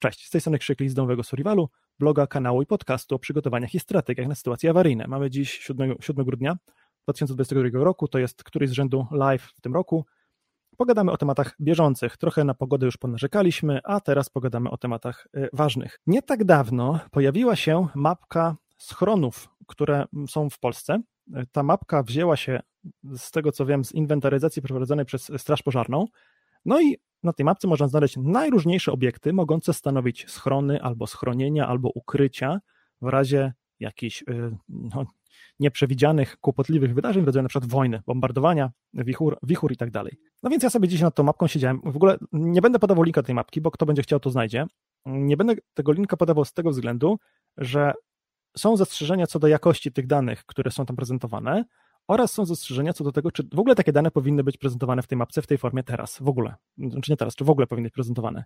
Cześć, z tej strony Krzyk z Domowego Survivalu, bloga, kanału i podcastu o przygotowaniach i strategiach na sytuacje awaryjne. Mamy dziś 7, 7 grudnia 2022 roku, to jest któryś z rzędu live w tym roku. Pogadamy o tematach bieżących. Trochę na pogodę już ponarzekaliśmy, a teraz pogadamy o tematach y, ważnych. Nie tak dawno pojawiła się mapka schronów, które są w Polsce. Ta mapka wzięła się, z tego co wiem, z inwentaryzacji przeprowadzonej przez Straż Pożarną. No i na tej mapce można znaleźć najróżniejsze obiekty mogące stanowić schrony albo schronienia, albo ukrycia w razie jakichś y, no, nieprzewidzianych, kłopotliwych wydarzeń w rodzaju przykład wojny, bombardowania, wichur, wichur i tak dalej. No więc ja sobie dziś nad tą mapką siedziałem. W ogóle nie będę podawał linka tej mapki, bo kto będzie chciał, to znajdzie. Nie będę tego linka podawał z tego względu, że są zastrzeżenia co do jakości tych danych, które są tam prezentowane, oraz są zastrzeżenia co do tego, czy w ogóle takie dane powinny być prezentowane w tej mapce w tej formie teraz, w ogóle. Znaczy nie teraz, czy w ogóle powinny być prezentowane.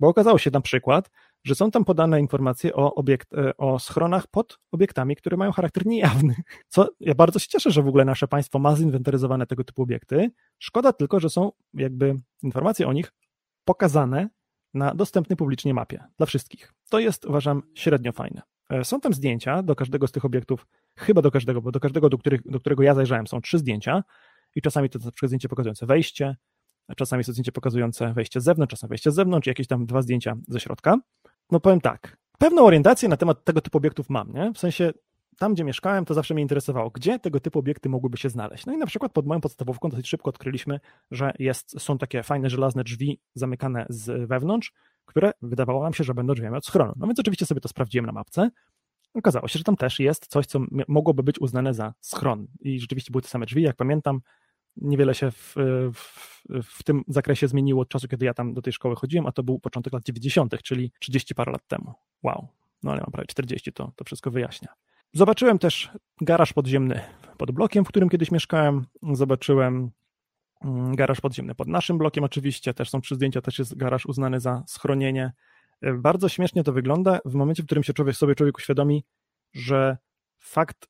Bo okazało się na przykład, że są tam podane informacje o, obiekt, e, o schronach pod obiektami, które mają charakter niejawny. Co ja bardzo się cieszę, że w ogóle nasze państwo ma zinwentaryzowane tego typu obiekty. Szkoda tylko, że są jakby informacje o nich pokazane na dostępnej publicznie mapie dla wszystkich. To jest, uważam, średnio fajne. E, są tam zdjęcia do każdego z tych obiektów, chyba do każdego, bo do każdego, do, których, do którego ja zajrzałem, są trzy zdjęcia i czasami to jest zdjęcie pokazujące wejście, czasami jest to zdjęcie pokazujące wejście z zewnątrz, czasami wejście z zewnątrz, jakieś tam dwa zdjęcia ze środka. No powiem tak, pewną orientację na temat tego typu obiektów mam, nie? W sensie tam, gdzie mieszkałem, to zawsze mnie interesowało, gdzie tego typu obiekty mogłyby się znaleźć. No i na przykład pod moją podstawówką dosyć szybko odkryliśmy, że jest, są takie fajne żelazne drzwi zamykane z wewnątrz, które wydawało nam się, że będą drzwiami od schronu. No więc oczywiście sobie to sprawdziłem na mapce. Okazało się, że tam też jest coś, co mogłoby być uznane za schron. I rzeczywiście były te same drzwi, jak pamiętam. Niewiele się w, w, w tym zakresie zmieniło od czasu, kiedy ja tam do tej szkoły chodziłem, a to był początek lat 90., czyli 30 parę lat temu. Wow. No ale mam prawie 40, to, to wszystko wyjaśnia. Zobaczyłem też garaż podziemny pod blokiem, w którym kiedyś mieszkałem. Zobaczyłem mm, garaż podziemny pod naszym blokiem oczywiście, też są trzy zdjęcia, też jest garaż uznany za schronienie. Bardzo śmiesznie to wygląda w momencie, w którym się człowiek sobie człowiek uświadomi, że fakt,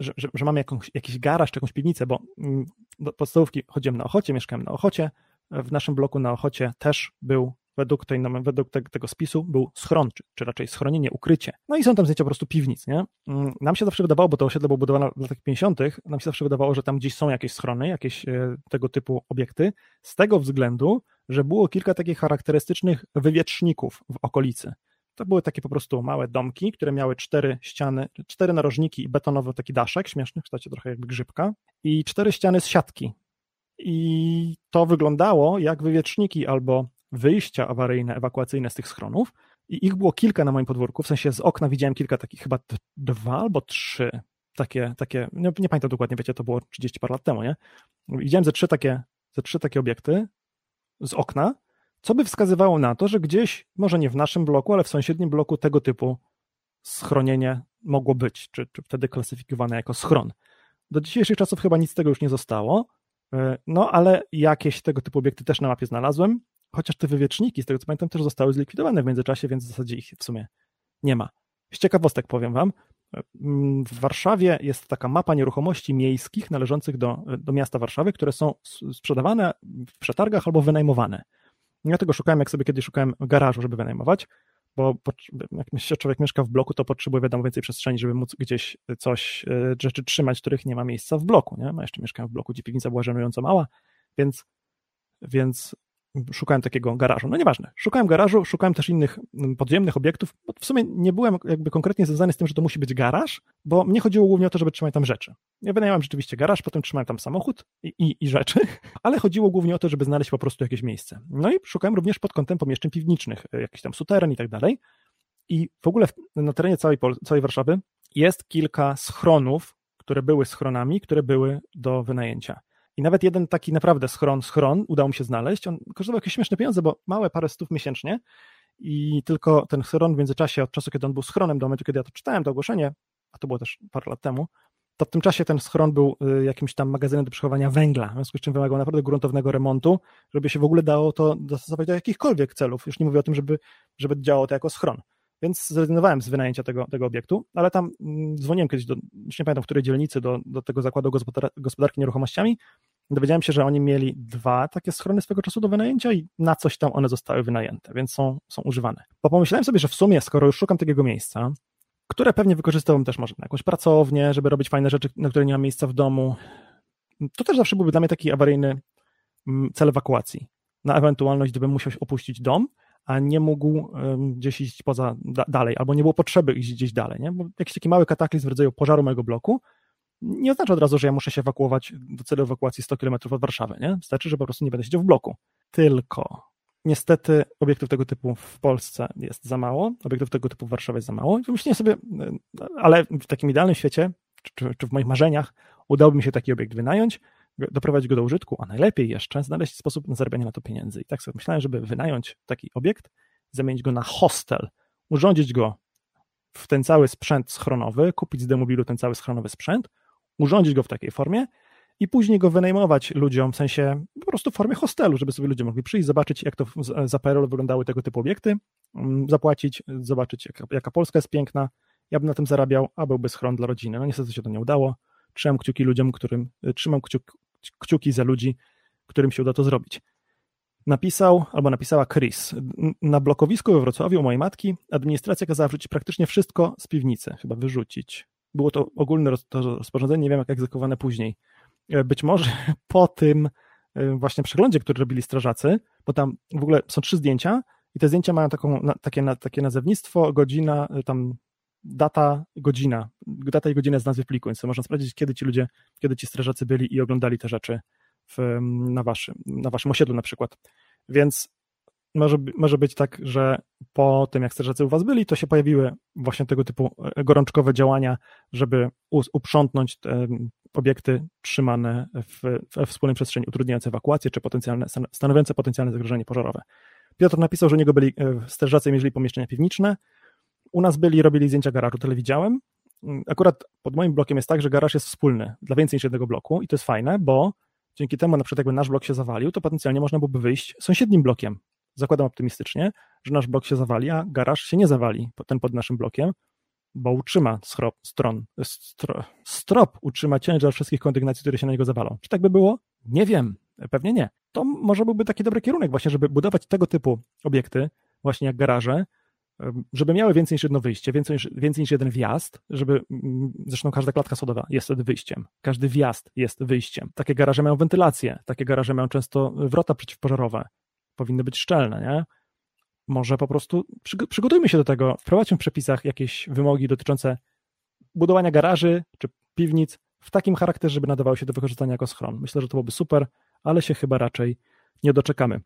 że, że, że mamy jakąś, jakiś garaż jakąś piwnicę, bo mm, do podstawówki chodziłem na Ochocie, mieszkałem na Ochocie, w naszym bloku na Ochocie też był według, tej, według te, tego spisu był schron, czy, czy, raczej schronienie, ukrycie. No i są tam zdjęcia po prostu piwnic, nie? Mm, nam się zawsze wydawało, bo to osiedle było budowane w latach 50., nam się zawsze wydawało, że tam gdzieś są jakieś schrony, jakieś e, tego typu obiekty, z tego względu, że było kilka takich charakterystycznych wywietrzników w okolicy. To były takie po prostu małe domki, które miały cztery ściany, cztery narożniki i betonowy taki daszek, śmieszny, w kształcie trochę jakby grzybka, i cztery ściany z siatki. I to wyglądało jak wywietrzniki albo wyjścia awaryjne, ewakuacyjne z tych schronów i ich było kilka na moim podwórku, w sensie z okna widziałem kilka takich, chyba dwa albo trzy takie, takie nie, nie pamiętam dokładnie, wiecie, to było 30 parę lat temu, nie? Widziałem ze trzy takie, ze trzy takie obiekty z okna, co by wskazywało na to, że gdzieś, może nie w naszym bloku, ale w sąsiednim bloku tego typu schronienie mogło być, czy, czy wtedy klasyfikowane jako schron. Do dzisiejszych czasów chyba nic z tego już nie zostało, e, no ale jakieś tego typu obiekty też na mapie znalazłem chociaż te wywieczniki, z tego co pamiętam, też zostały zlikwidowane w międzyczasie, więc w zasadzie ich w sumie nie ma. Z ciekawostek powiem Wam, w Warszawie jest taka mapa nieruchomości miejskich należących do, do miasta Warszawy, które są sprzedawane w przetargach albo wynajmowane. Ja tego szukałem, jak sobie kiedyś szukałem garażu, żeby wynajmować, bo jak człowiek mieszka w bloku, to potrzebuje wiadomo więcej przestrzeni, żeby móc gdzieś coś, e, rzeczy trzymać, których nie ma miejsca w bloku. Nie? Ja jeszcze mieszkałem w bloku, gdzie piwnica była żenująco mała, więc, więc szukałem takiego garażu. No nieważne. Szukałem garażu, szukałem też innych mm, podziemnych obiektów, w sumie nie byłem jakby konkretnie związany z tym, że to musi być garaż, bo mnie chodziło głównie o to, żeby trzymać tam rzeczy. Ja wynająłem rzeczywiście garaż, potem trzymałem tam samochód i, i, i rzeczy, ale chodziło głównie o to, żeby znaleźć po prostu jakieś miejsce. No i szukałem również pod kątem pomieszczeń piwniczych, e, jakiś tam suteren i tak dalej. I w ogóle na terenie całej, całej Warszawy jest kilka schronów, które były schronami, które były do wynajęcia. I nawet jeden taki naprawdę schron, schron udało mi się znaleźć. On kosztował jakieś śmieszne pieniądze, bo małe parę stów miesięcznie i tylko ten schron w międzyczasie, od czasu, kiedy on był schronem, do momentu, kiedy ja to czytałem, to ogłoszenie, a to było też parę lat temu, to w tym czasie ten schron był y, jakimś tam magazynem do przechowania węgla, w związku z czym wymagał naprawdę gruntownego remontu, żeby się w ogóle dało to dostosować do jakichkolwiek celów. Już nie mówię o tym, żeby, żeby działało to jako schron. Więc zrezygnowałem z wynajęcia tego, tego obiektu, ale tam mm, dzwoniłem kiedyś do, już nie pamiętam w której dzielnicy, do, do tego zakładu gospodarki nieruchomościami dowiedziałem się, że oni mieli dwa takie schrony swego czasu do wynajęcia i na coś tam one zostały wynajęte, więc są, są używane. Bo pomyślałem sobie, że w sumie, skoro już szukam takiego miejsca, które pewnie wykorzystałbym też może na jakąś pracownię, żeby robić fajne rzeczy, na które nie mam miejsca w domu, to też zawsze byłby dla mnie taki awaryjny mm, cel ewakuacji. Na ewentualność, gdybym musiał opuścić dom, a nie mógł gdzieś iść poza, da, dalej, albo nie było potrzeby iść gdzieś dalej, nie? Bo jakiś taki mały kataklizm w rodzaju pożaru mojego bloku nie oznacza od razu, że ja muszę się ewakuować do celu ewakuacji 100 km od Warszawy, nie? Wystarczy, że po prostu nie będę siedział w bloku. Tylko niestety obiektów tego typu w Polsce jest za mało, obiektów tego typu w Warszawie jest za mało. I sobie, ale w takim idealnym świecie, czy, czy w moich marzeniach, udałoby mi się taki obiekt wynająć, doprowadzić go do użytku, a najlepiej jeszcze znaleźć sposób na zarabianie na to pieniędzy. I tak sobie myślałem, żeby wynająć taki obiekt, zamienić go na hostel, urządzić go w ten cały sprzęt schronowy, kupić z demobilu ten cały schronowy sprzęt, urządzić go w takiej formie i później go wynajmować ludziom, w sensie po prostu w formie hostelu, żeby sobie ludzie mogli przyjść, zobaczyć, jak to za PRL wyglądały tego typu obiekty, mm, zapłacić, zobaczyć, jaka, jaka Polska jest piękna. Ja bym na tym zarabiał, a byłby schron dla rodziny. No niestety się to nie udało. Trzymam kciuki ludziom, którym, trzymam kciuk, kciuki za ludzi, którym się uda to zrobić. Napisał, albo napisała Chris. Na blokowisku we Wrocławiu u mojej matki administracja kazała wrzucić praktycznie wszystko z piwnicy, chyba wyrzucić. Było to ogólne rozporządzenie, nie wiem jak egzekwowane później. E, być może po tym e, właśnie przeglądzie, który robili strażacy, bo tam w ogóle są trzy zdjęcia i te zdjęcia mają taką, takie, takie nazewnictwo, godzina, e, tam data, godzina, data i godzina z nazwy pliku, więc można sprawdzić, kiedy ci ludzie, kiedy ci strażacy byli i oglądali te rzeczy w, na, waszym, na waszym osiedlu na przykład. Więc może, może być tak, że po tym, jak strażacy u was byli, to się pojawiły właśnie tego typu e, gorączkowe działania, żeby uprzątnąć te obiekty trzymane w, we wspólnej przestrzeni, utrudniające ewakuację, czy potencjalne, stanowiące potencjalne zagrożenie pożarowe. Piotr napisał, że u niego byli e, strażacy mierzyli pomieszczenia piwniczne, u nas byli, robili zdjęcia garażu, tyle widziałem. Mm, akurat pod moim blokiem jest tak, że garaż jest wspólny dla więcej niż jednego bloku i to jest fajne, bo dzięki temu na przykład jakby nasz blok się zawalił, to potencjalnie można byłoby wyjść sąsiednim blokiem, zakładam optymistycznie, że nasz blok się zawali, a garaż się nie zawali, ten pod naszym blokiem, bo utrzyma strop, stron, stro, strop utrzyma ciężar wszystkich kondygnacji, które się na niego zawalą. Czy tak by było? Nie wiem, pewnie nie. To może byłby taki dobry kierunek właśnie, żeby budować tego typu obiekty, właśnie jak garaże, żeby miały więcej niż jedno wyjście, więcej niż, więcej niż jeden wjazd, żeby, zresztą każda klatka schodowa jest wtedy wyjściem, każdy wjazd jest wyjściem. Takie garaże mają wentylację, takie garaże mają często wrota przeciwpożarowe, powinny być szczelne, nie? Może po prostu przygotujmy się do tego, wprowadźmy w przepisach jakieś wymogi dotyczące budowania garaży czy piwnic w takim charakterze, żeby nadawały się do wykorzystania jako schron. Myślę, że to byłoby super, ale się chyba raczej nie doczekamy.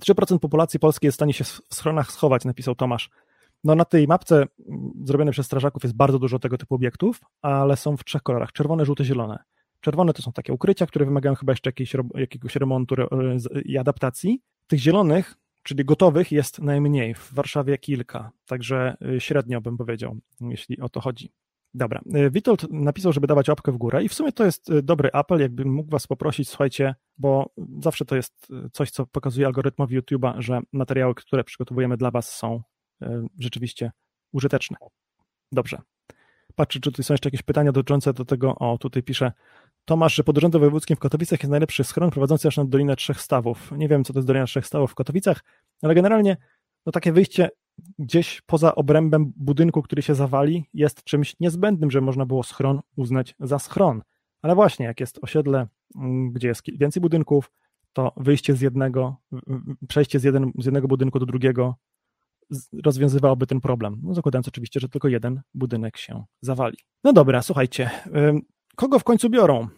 3% populacji polskiej jest w stanie się w schronach schować, napisał Tomasz. No na tej mapce zrobionej przez strażaków jest bardzo dużo tego typu obiektów, ale są w trzech kolorach, czerwone, żółte, zielone. Czerwone to są takie ukrycia, które wymagają chyba jeszcze jakiegoś remontu i adaptacji. Tych zielonych, czyli gotowych, jest najmniej. W Warszawie kilka, także y, średnio bym powiedział, jeśli o to chodzi. Dobra, y, Witold napisał, żeby dawać łapkę w górę i w sumie to jest y, dobry apel, jakbym mógł was poprosić, słuchajcie, bo zawsze to jest coś, co pokazuje algorytmowi YouTube'a, że materiały, które przygotowujemy dla was są rzeczywiście użyteczne. Dobrze. Patrzę, czy tutaj są jeszcze jakieś pytania dotyczące do tego, o tutaj pisze Tomasz, że pod Urzędem Wojewódzkim w Katowicach jest najlepszy schron prowadzący aż na Dolinę Trzech Stawów. Nie wiem, co to jest Dolina Trzech Stawów w Katowicach, ale generalnie no takie wyjście gdzieś poza obrębem budynku, który się zawali, jest czymś niezbędnym, że można było schron uznać za schron. Ale właśnie, jak jest osiedle, mm, gdzie jest więcej budynków, to wyjście z jednego, przejście z, jeden, z jednego budynku do drugiego rozwiązywałoby ten problem. No, zakładając oczywiście, że tylko jeden budynek się zawali. No dobra, słuchajcie, kogo w końcu biorą?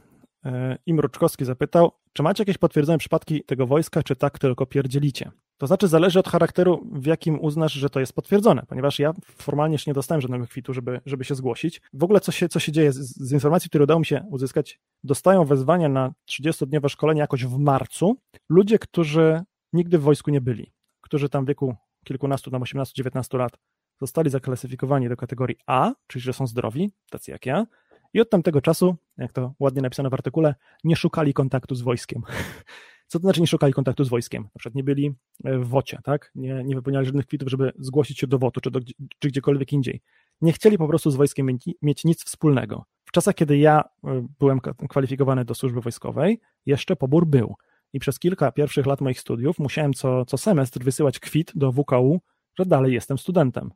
E, Im Ruczkowski zapytał, czy macie jakieś potwierdzone przypadki tego wojska, czy tak tylko pierdzielicie? To znaczy zależy od charakteru, w jakim uznasz, że to jest potwierdzone, ponieważ ja formalnie jeszcze nie dostałem żadnego kwitu, żeby, żeby się zgłosić. W ogóle co się, co się dzieje z, z informacji, które udało mi się uzyskać, dostają wezwania na 30-dniowe szkolenie jakoś w marcu ludzie, którzy nigdy w wojsku nie byli, którzy tam w wieku kilkunastu, tam 18-19 lat zostali zaklasyfikowani do kategorii A, czyli że są zdrowi, tacy jak ja, i od tamtego czasu, jak to ładnie napisano w artykule, nie szukali kontaktu z wojskiem. Co to znaczy nie szukali kontaktu z wojskiem? Na przykład nie byli e, w wocie, tak? Nie, nie wypełniali żadnych kwitów, żeby zgłosić się do wotu, czy, do, czy gdziekolwiek indziej. Nie chcieli po prostu z wojskiem mieć, nic wspólnego. W czasach, kiedy ja e, byłem kwalifikowany do służby wojskowej, jeszcze pobór był. I przez kilka pierwszych lat moich studiów musiałem co, co semestr wysyłać kwit do WKU, że dalej jestem studentem.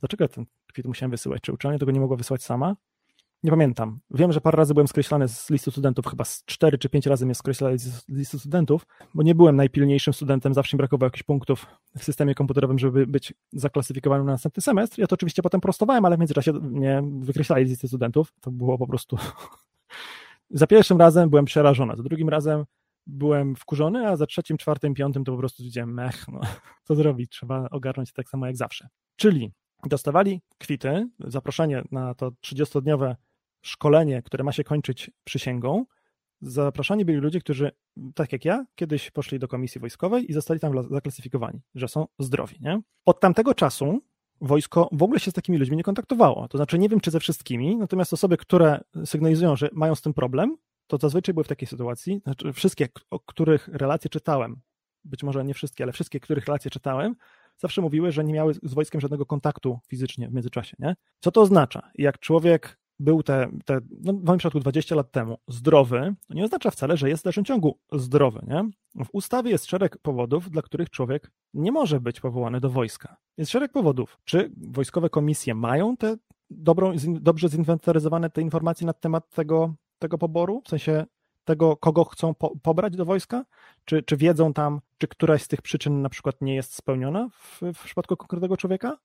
Dlaczego ten kwit musiałem wysyłać? Czy uczelnia tego nie mogła wysłać sama? Nie pamiętam. Wiem, że parę razy byłem skreślany z listy studentów, chyba z cztery czy pięć razy mnie skreślali z listy studentów, bo nie byłem najpilniejszym studentem, zawsze mi brakowało jakichś punktów w systemie komputerowym, żeby być zaklasyfikowany na następny semestr. Ja to oczywiście potem prostowałem, ale w międzyczasie mnie wykreślali z listy studentów. To było po prostu... za pierwszym razem byłem przerażony, za drugim razem byłem wkurzony, a za trzecim, czwartym, piątym to po prostu widziałem, mech, no, co zrobić, trzeba ogarnąć tak samo jak zawsze. Czyli dostawali kwity, zaproszenie na to 30-dniowe szkolenie, które ma się kończyć przysięgą, zapraszani byli ludzie, którzy, tak jak ja, kiedyś poszli do komisji wojskowej i zostali tam zaklasyfikowani, że są zdrowi. Nie? Od tamtego czasu wojsko w ogóle się z takimi ludźmi nie kontaktowało. To znaczy, nie wiem czy ze wszystkimi, natomiast osoby, które sygnalizują, że mają z tym problem, to zazwyczaj były w takiej sytuacji, znaczy wszystkie, o których relacje czytałem, być może nie wszystkie, ale wszystkie, których relacje czytałem, zawsze mówiły, że nie miały z wojskiem żadnego kontaktu fizycznie w międzyczasie. Nie? Co to oznacza? Jak człowiek był te, te no w moim przypadku 20 lat temu, zdrowy, to nie oznacza wcale, że jest w dalszym ciągu zdrowy. Nie? W ustawie jest szereg powodów, dla których człowiek nie może być powołany do wojska. Jest szereg powodów. Czy wojskowe komisje mają te dobrą, dobrze zinwentaryzowane te informacje na temat tego, tego poboru? W sensie tego, kogo chcą po, pobrać do wojska? Czy, czy wiedzą tam, czy któraś z tych przyczyn na przykład nie jest spełniona w, w przypadku konkretnego człowieka?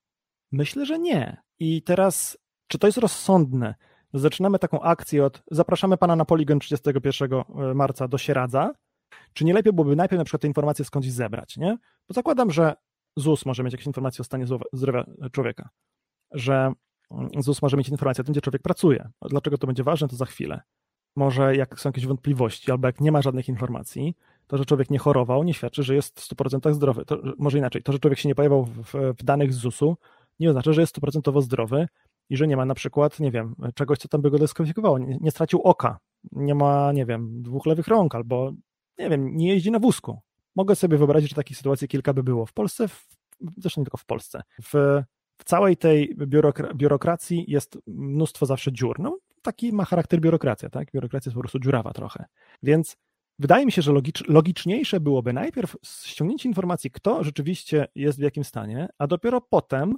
Myślę, że nie. I teraz czy to jest rozsądne? Zaczynamy taką akcję od zapraszamy pana na poligon 31 e, marca do Sieradza. Czy nie lepiej byłoby najpierw na przykład te informacje skądś zebrać, nie? Bo zakładam, że ZUS może mieć jakieś informacje o stanie zdrowia człowieka, że mm, ZUS może mieć informacje o tym, gdzie człowiek pracuje. Dlaczego to będzie ważne, to za chwilę. Może jak są jakieś wątpliwości, albo jak nie ma żadnych informacji, to, że człowiek nie chorował, nie świadczy, że jest w 100% zdrowy. To, może inaczej, to, że człowiek się nie pojawiał w, w danych z ZUS-u, nie oznacza, że jest 100% zdrowy i że nie ma na przykład, nie wiem, czegoś, co tam by go dyskwalifikowało. Nie, nie stracił oka, nie ma, nie wiem, dwóch lewych rąk albo, nie wiem, nie jeździ na wózku. Mogę sobie wyobrazić, że takich sytuacji kilka by było. W Polsce, w, zresztą nie tylko w Polsce, w, w całej tej biurokra biurokracji jest mnóstwo zawsze dziur. No, taki ma charakter biurokracja, tak? Biurokracja jest po prostu dziurawa trochę. Więc wydaje mi się, że logicz, logiczniejsze byłoby najpierw ściągnięcie informacji, kto rzeczywiście jest w jakim stanie, a dopiero potem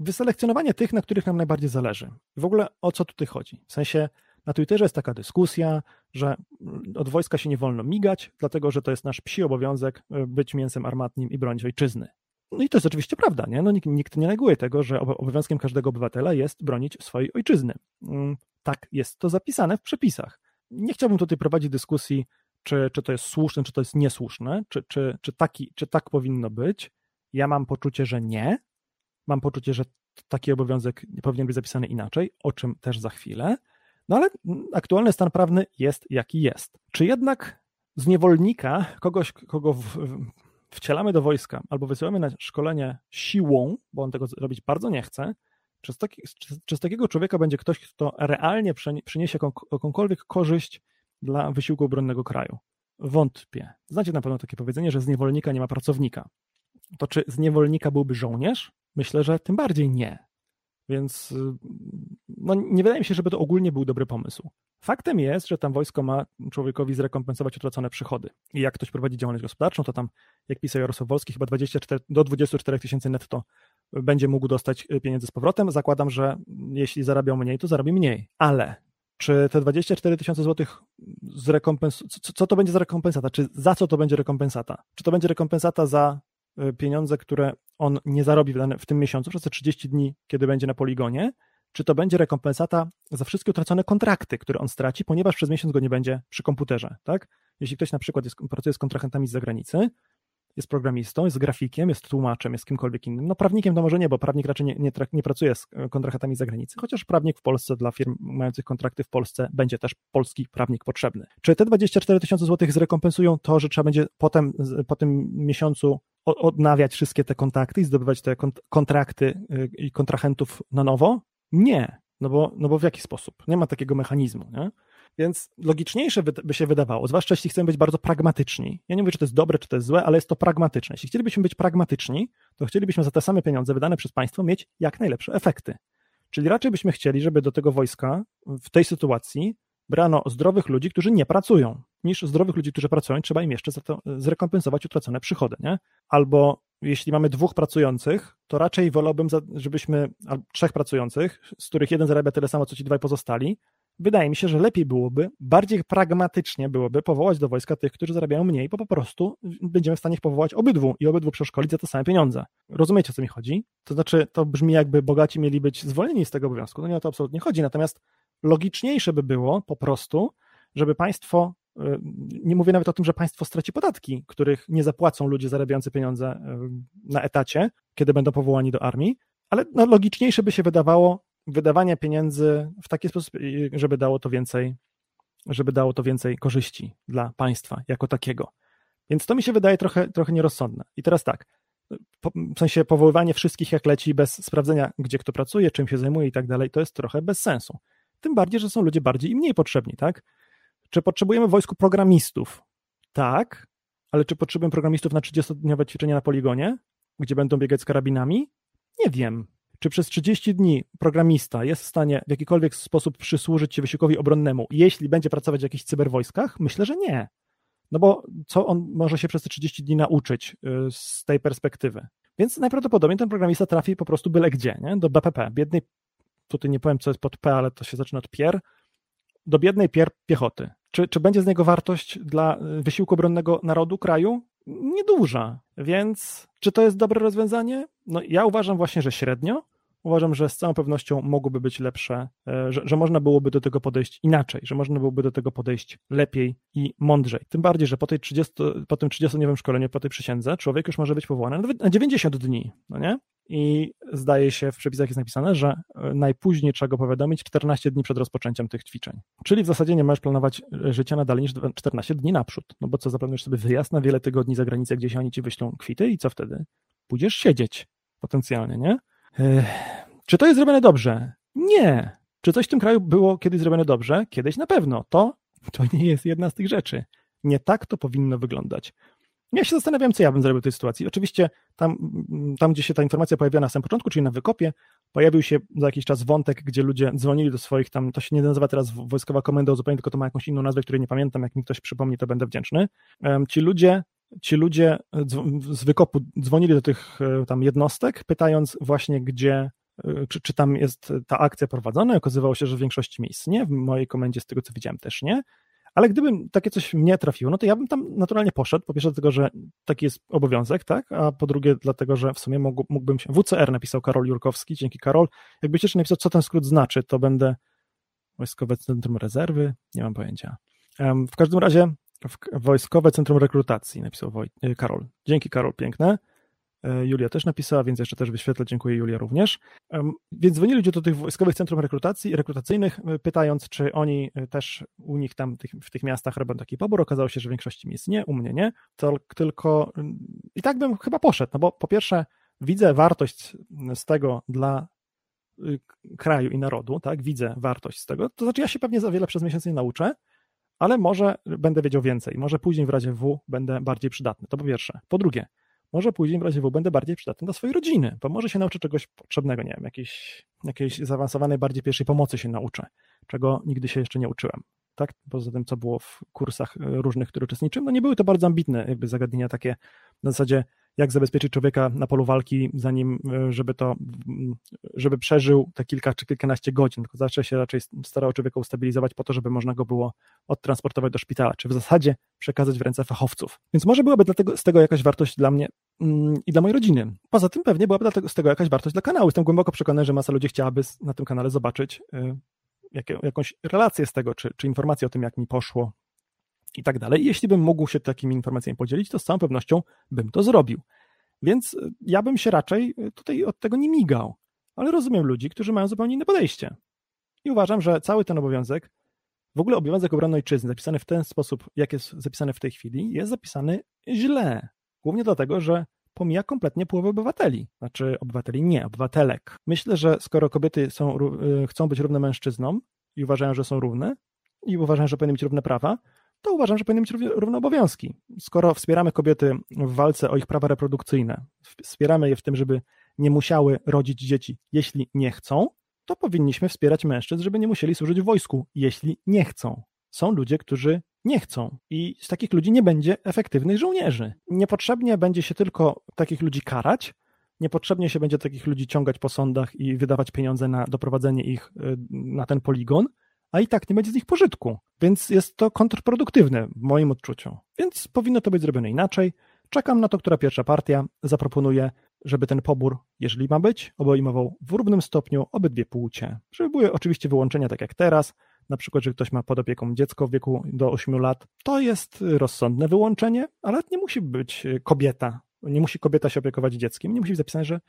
wyselekcjonowanie tych, na których nam najbardziej zależy. W ogóle o co tutaj chodzi? W sensie na Twitterze jest taka dyskusja, że od wojska się nie wolno migać, dlatego że to jest nasz psi obowiązek e, być mięsem armatnim i bronić ojczyzny. No i to jest oczywiście prawda, nie? No nikt, nikt nie neguje tego, że obowiązkiem każdego obywatela jest bronić swojej ojczyzny. Mm, tak jest to zapisane w przepisach. Nie chciałbym tutaj prowadzić dyskusji, czy, czy to jest słuszne, czy to jest niesłuszne, czy, czy, czy, taki, czy tak powinno być. Ja mam poczucie, że nie, Mam poczucie, że taki obowiązek powinien być zapisany inaczej, o czym też za chwilę. No ale aktualny stan prawny jest jaki jest. Czy jednak z niewolnika, kogoś, kogo w, wcielamy do wojska albo wysyłamy na szkolenie siłą, bo on tego robić bardzo nie chce, czy z, taki, czy, czy z takiego człowieka będzie ktoś, kto realnie przyniesie jakąkolwiek korzyść dla wysiłku obronnego kraju? Wątpię. Znacie na pewno takie powiedzenie, że z niewolnika nie ma pracownika. To czy z niewolnika byłby żołnierz? Myślę, że tym bardziej nie. Więc y, no, nie wydaje mi się, żeby to ogólnie był dobry pomysł. Faktem jest, że tam wojsko ma człowiekowi zrekompensować utracone przychody. I jak ktoś prowadzi działalność gospodarczą, to tam, jak pisał Jarosław Wolski, chyba 24, do 24 tysięcy netto będzie mógł dostać y, pieniędzy z powrotem. Zakładam, że jeśli zarabiał mniej, to zarobi mniej. Ale czy te 24 tysiące złotych zrekompens... Co, co to będzie za rekompensata? Czy za co to będzie rekompensata? Czy to będzie rekompensata za pieniądze, które on nie zarobi w, tym miesiącu, przez te 30 dni, kiedy będzie na poligonie, czy to będzie rekompensata za wszystkie utracone kontrakty, które on straci, ponieważ przez miesiąc go nie będzie przy komputerze, tak? Jeśli ktoś na przykład jest, pracuje z kontrahentami z zagranicy, jest programistą, jest grafikiem, jest tłumaczem, jest kimkolwiek innym. No prawnikiem to może nie, bo prawnik raczej nie, nie, nie pracuje z e, kontrahentami z zagranicy, chociaż prawnik w Polsce dla firm mających kontrakty w Polsce będzie też polski prawnik potrzebny. Czy te 24 tysiące złotych zrekompensują to, że trzeba będzie potem po tym miesiącu odnawiać wszystkie te kontakty i zdobywać te kontrakty y, i kontrahentów na nowo? Nie, no bo, no bo w jaki sposób? Nie ma takiego mechanizmu. Nie? Więc logiczniejsze by się wydawało, zwłaszcza jeśli chcemy być bardzo pragmatyczni. Ja nie mówię, czy to jest dobre, czy to jest złe, ale jest to pragmatyczne. Jeśli chcielibyśmy być pragmatyczni, to chcielibyśmy za te same pieniądze wydane przez państwo mieć jak najlepsze efekty. Czyli raczej byśmy chcieli, żeby do tego wojska w tej sytuacji brano zdrowych ludzi, którzy nie pracują, niż zdrowych ludzi, którzy pracują, trzeba im jeszcze to zrekompensować utracone przychody, nie? Albo jeśli mamy dwóch pracujących, to raczej wolałbym, żebyśmy, trzech pracujących, z których jeden zarabia tyle samo, co ci dwaj pozostali, wydaje mi się, że lepiej byłoby, bardziej pragmatycznie byłoby powołać do wojska tych, którzy zarabiają mniej, bo po prostu będziemy w stanie ich powołać obydwu i obydwu przeszkolić za te same pieniądze. Rozumiecie, o co mi chodzi? To znaczy, to brzmi jakby bogaci mieli być zwolnieni z tego obowiązku. No nie o to absolutnie chodzi, natomiast logiczniejsze by było po prostu, żeby państwo, y, nie mówię nawet o tym, że państwo straci podatki, których nie zapłacą ludzie zarabiający pieniądze y, na etacie, kiedy będą powołani do armii, ale no, logiczniejsze by się wydawało wydawanie pieniędzy w taki sposób, żeby dało to więcej, żeby dało to więcej korzyści dla państwa jako takiego. Więc to mi się wydaje trochę, trochę nierozsądne. I teraz tak, w sensie powoływanie wszystkich jak leci bez sprawdzenia, gdzie kto pracuje, czym się zajmuje i tak dalej, to jest trochę bez sensu. Tym bardziej, że są ludzie bardziej i mniej potrzebni, tak? Czy potrzebujemy w wojsku programistów? Tak, ale czy potrzebujemy programistów na 30-dniowe ćwiczenia na poligonie, gdzie będą biegać z karabinami? Nie wiem. Czy przez 30 dni programista jest w stanie w jakikolwiek sposób przysłużyć się wysiłkowi obronnemu, jeśli będzie pracować w jakichś cyberwojskach? Myślę, że nie. No bo co on może się przez te 30 dni nauczyć y, z tej perspektywy? Więc najprawdopodobniej ten programista trafi po prostu byle gdzie, nie? do BPP, biednej, tutaj nie powiem co jest pod P, ale to się zaczyna od pier, do biednej pier piechoty. Czy, czy będzie z niego wartość dla y, wysiłku obronnego narodu, kraju? Nieduża. Więc czy to jest dobre rozwiązanie? No ja uważam właśnie, że średnio, uważam, że z całą pewnością mogłoby być lepsze, e, że, że można byłoby do tego podejść inaczej, że można byłoby do tego podejść lepiej i mądrzej. Tym bardziej, że po, tej 30, po tym 30-dniowym szkoleniu, po tej przysiędze, człowiek już może być powołany na 90 dni, no nie? I zdaje się, w przepisach jest napisane, że e, najpóźniej trzeba go powiadomić 14 dni przed rozpoczęciem tych ćwiczeń. Czyli w zasadzie nie możesz planować e, życia na dalej niż 14 dni naprzód. No bo co, zaplanujesz sobie wyjazd na wiele tygodni za granicę, gdzieś oni ci wyślą kwity i co wtedy? Pójdziesz siedzieć potencjalnie, nie? Czy to jest zrobione dobrze? Nie. Czy coś w tym kraju było kiedyś zrobione dobrze? Kiedyś na pewno. To, to nie jest jedna z tych rzeczy. Nie tak to powinno wyglądać. Ja się zastanawiam, co ja bym zrobił w tej sytuacji. Oczywiście tam, tam, gdzie się ta informacja pojawiła na samym początku, czyli na wykopie, pojawił się za jakiś czas wątek, gdzie ludzie dzwonili do swoich tam, to się nie nazywa teraz wojskowa komenda zupełnie, tylko to ma jakąś inną nazwę, której nie pamiętam, jak mi ktoś przypomni, to będę wdzięczny. Ci ludzie ci ludzie z wykopu dzwonili do tych e, tam jednostek, pytając właśnie, gdzie, e, czy, czy tam jest ta akcja prowadzona. Okazywało się, że w większości miejsc nie, w mojej komendzie z tego co widziałem też nie. Ale gdyby takie coś mnie trafiło, no to ja bym tam naturalnie poszedł. Po pierwsze, dlatego, że taki jest obowiązek, tak? A po drugie, dlatego, że w sumie mógł, mógłbym się. WCR napisał Karol Jurkowski, dzięki Karol. Jakbyście jeszcze napisał, co ten skrót znaczy, to będę Wojskowe Centrum Rezerwy, nie mam pojęcia. W każdym razie Wojskowe Centrum Rekrutacji, napisał Woj y, Karol. Dzięki Karol, piękne. E, Julia też napisała, więc jeszcze też wyświetlę, dziękuję Julia również. Więc dzwonili ludzie do tych wojskowych centrum rekrutacji, rekrutacyjnych, y, pytając, czy oni y, też u nich tam w tych miastach robią taki pobór. Okazało się, że w większości miejsc nie, u mnie nie. To tylko i tak bym chyba poszedł, no bo po pierwsze widzę wartość z tego dla kraju i narodu, tak, widzę wartość z tego, to znaczy ja się pewnie za wiele przez miesiąc nie nauczę, ale może będę wiedział więcej, może później w razie W będę bardziej przydatny. To po pierwsze. Po drugie, może później w razie W będę bardziej przydatny dla swojej rodziny, bo może się nauczę czegoś potrzebnego, nie wiem, jakiejś, jakiejś zaawansowanej bardziej pierwszej pomocy się nauczę, czego nigdy się jeszcze nie uczyłem. Tak? Poza tym, co było w kursach różnych, które uczestniczyłem, no nie były to bardzo ambitne jakby zagadnienia takie na zasadzie jak zabezpieczyć człowieka na polu walki, zanim, e, żeby to, żeby przeżył te kilka czy kilkanaście godzin, tylko zawsze się raczej starał człowieka ustabilizować po to, żeby można go było odtransportować do szpitala, czy w zasadzie przekazać w ręce fachowców. Więc może byłaby dlatego, z tego jakaś wartość dla mnie mm, i dla mojej rodziny. Poza tym pewnie byłaby dlatego, z tego jakaś wartość dla kanału. Jestem głęboko przekonany, że masa ludzi chciałaby na tym kanale zobaczyć y, jakąś relację z tego, czy, czy informację o tym, jak mi poszło, i tak dalej. Jeśli bym mógł się takimi informacjami podzielić, to z całą pewnością bym to zrobił. Więc e, ja bym się raczej e, tutaj od tego nie migał. Ale rozumiem ludzi, którzy mają zupełnie inne podejście. I uważam, że cały ten obowiązek, w ogóle obowiązek obrony ojczyzny, zapisany w ten sposób, jak jest zapisany w tej chwili, jest zapisany źle. Głównie dlatego, że pomija kompletnie połowę obywateli. Znaczy obywateli nie, obywatelek. Myślę, że skoro kobiety są, e, chcą być równe mężczyznom i uważają, że są równe, i uważam, że powinny mieć równe prawa, to uważam, że powinny mieć równe obowiązki. Skoro wspieramy kobiety w walce o ich prawa reprodukcyjne, wspieramy je w tym, żeby nie musiały rodzić dzieci, jeśli nie chcą, to powinniśmy wspierać mężczyzn, żeby nie musieli służyć w wojsku, jeśli nie chcą. Są ludzie, którzy nie chcą i z takich ludzi nie będzie efektywnych żołnierzy. Niepotrzebnie będzie się tylko takich ludzi karać, niepotrzebnie się będzie takich ludzi ciągać po sądach i wydawać pieniądze na doprowadzenie ich y, na ten poligon, a i tak nie będzie z nich pożytku. Więc jest to kontrproduktywne w moim odczuciu. Więc powinno to być zrobione inaczej. Czekam na to, która pierwsza partia zaproponuje, żeby ten pobór, jeżeli ma być, obejmował w równym stopniu obydwie płcie. Żeby były oczywiście wyłączenia tak jak teraz, na przykład, że ktoś ma pod opieką dziecko w wieku do 8 lat, to jest rozsądne wyłączenie, ale nie musi być kobieta, nie musi kobieta się opiekować dzieckiem, nie musi być zapisane, że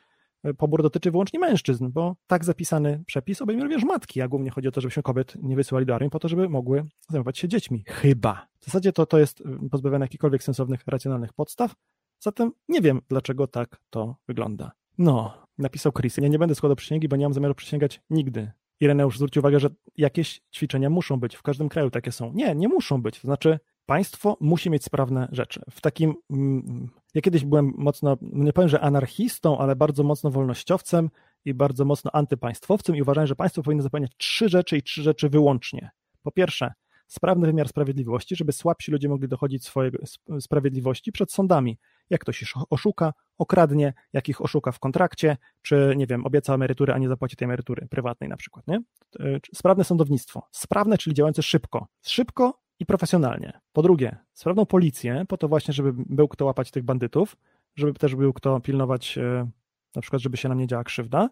pobór dotyczy wyłącznie mężczyzn, bo tak zapisany przepis obejmie również matki, a głównie chodzi o to, żebyśmy kobiet nie wysyłali do armii po to, żeby mogły zajmować się dziećmi. Chyba. W zasadzie to, to jest y, pozbawione jakichkolwiek sensownych, racjonalnych podstaw, zatem nie wiem, dlaczego tak to wygląda. No, napisał Chris. Ja nie będę składał przysięgi, bo nie mam zamiaru przysięgać nigdy. Ireneusz zwrócił uwagę, że jakieś ćwiczenia muszą być, w każdym kraju takie są. Nie, nie muszą być. To znaczy, państwo musi mieć sprawne rzeczy. W takim, mm, ja kiedyś byłem mocno, nie powiem, że anarchistą, ale bardzo mocno wolnościowcem i bardzo mocno antypaństwowcem i uważałem, że państwo powinno zapewniać trzy rzeczy i trzy rzeczy wyłącznie. Po pierwsze, sprawny wymiar sprawiedliwości, żeby słabsi ludzie mogli dochodzić swojej sprawiedliwości przed sądami. Jak ktoś ich oszuka, okradnie, jak ich oszuka w kontrakcie, czy nie wiem, obieca emerytury, a nie zapłaci tej emerytury prywatnej na przykład. Nie? E, sprawne sądownictwo. Sprawne, czyli działające szybko. Szybko i profesjonalnie. Po drugie, sprawną policję, po to właśnie, żeby był kto łapać tych bandytów, żeby też był kto pilnować, e, na przykład, żeby się nam nie działa krzywda.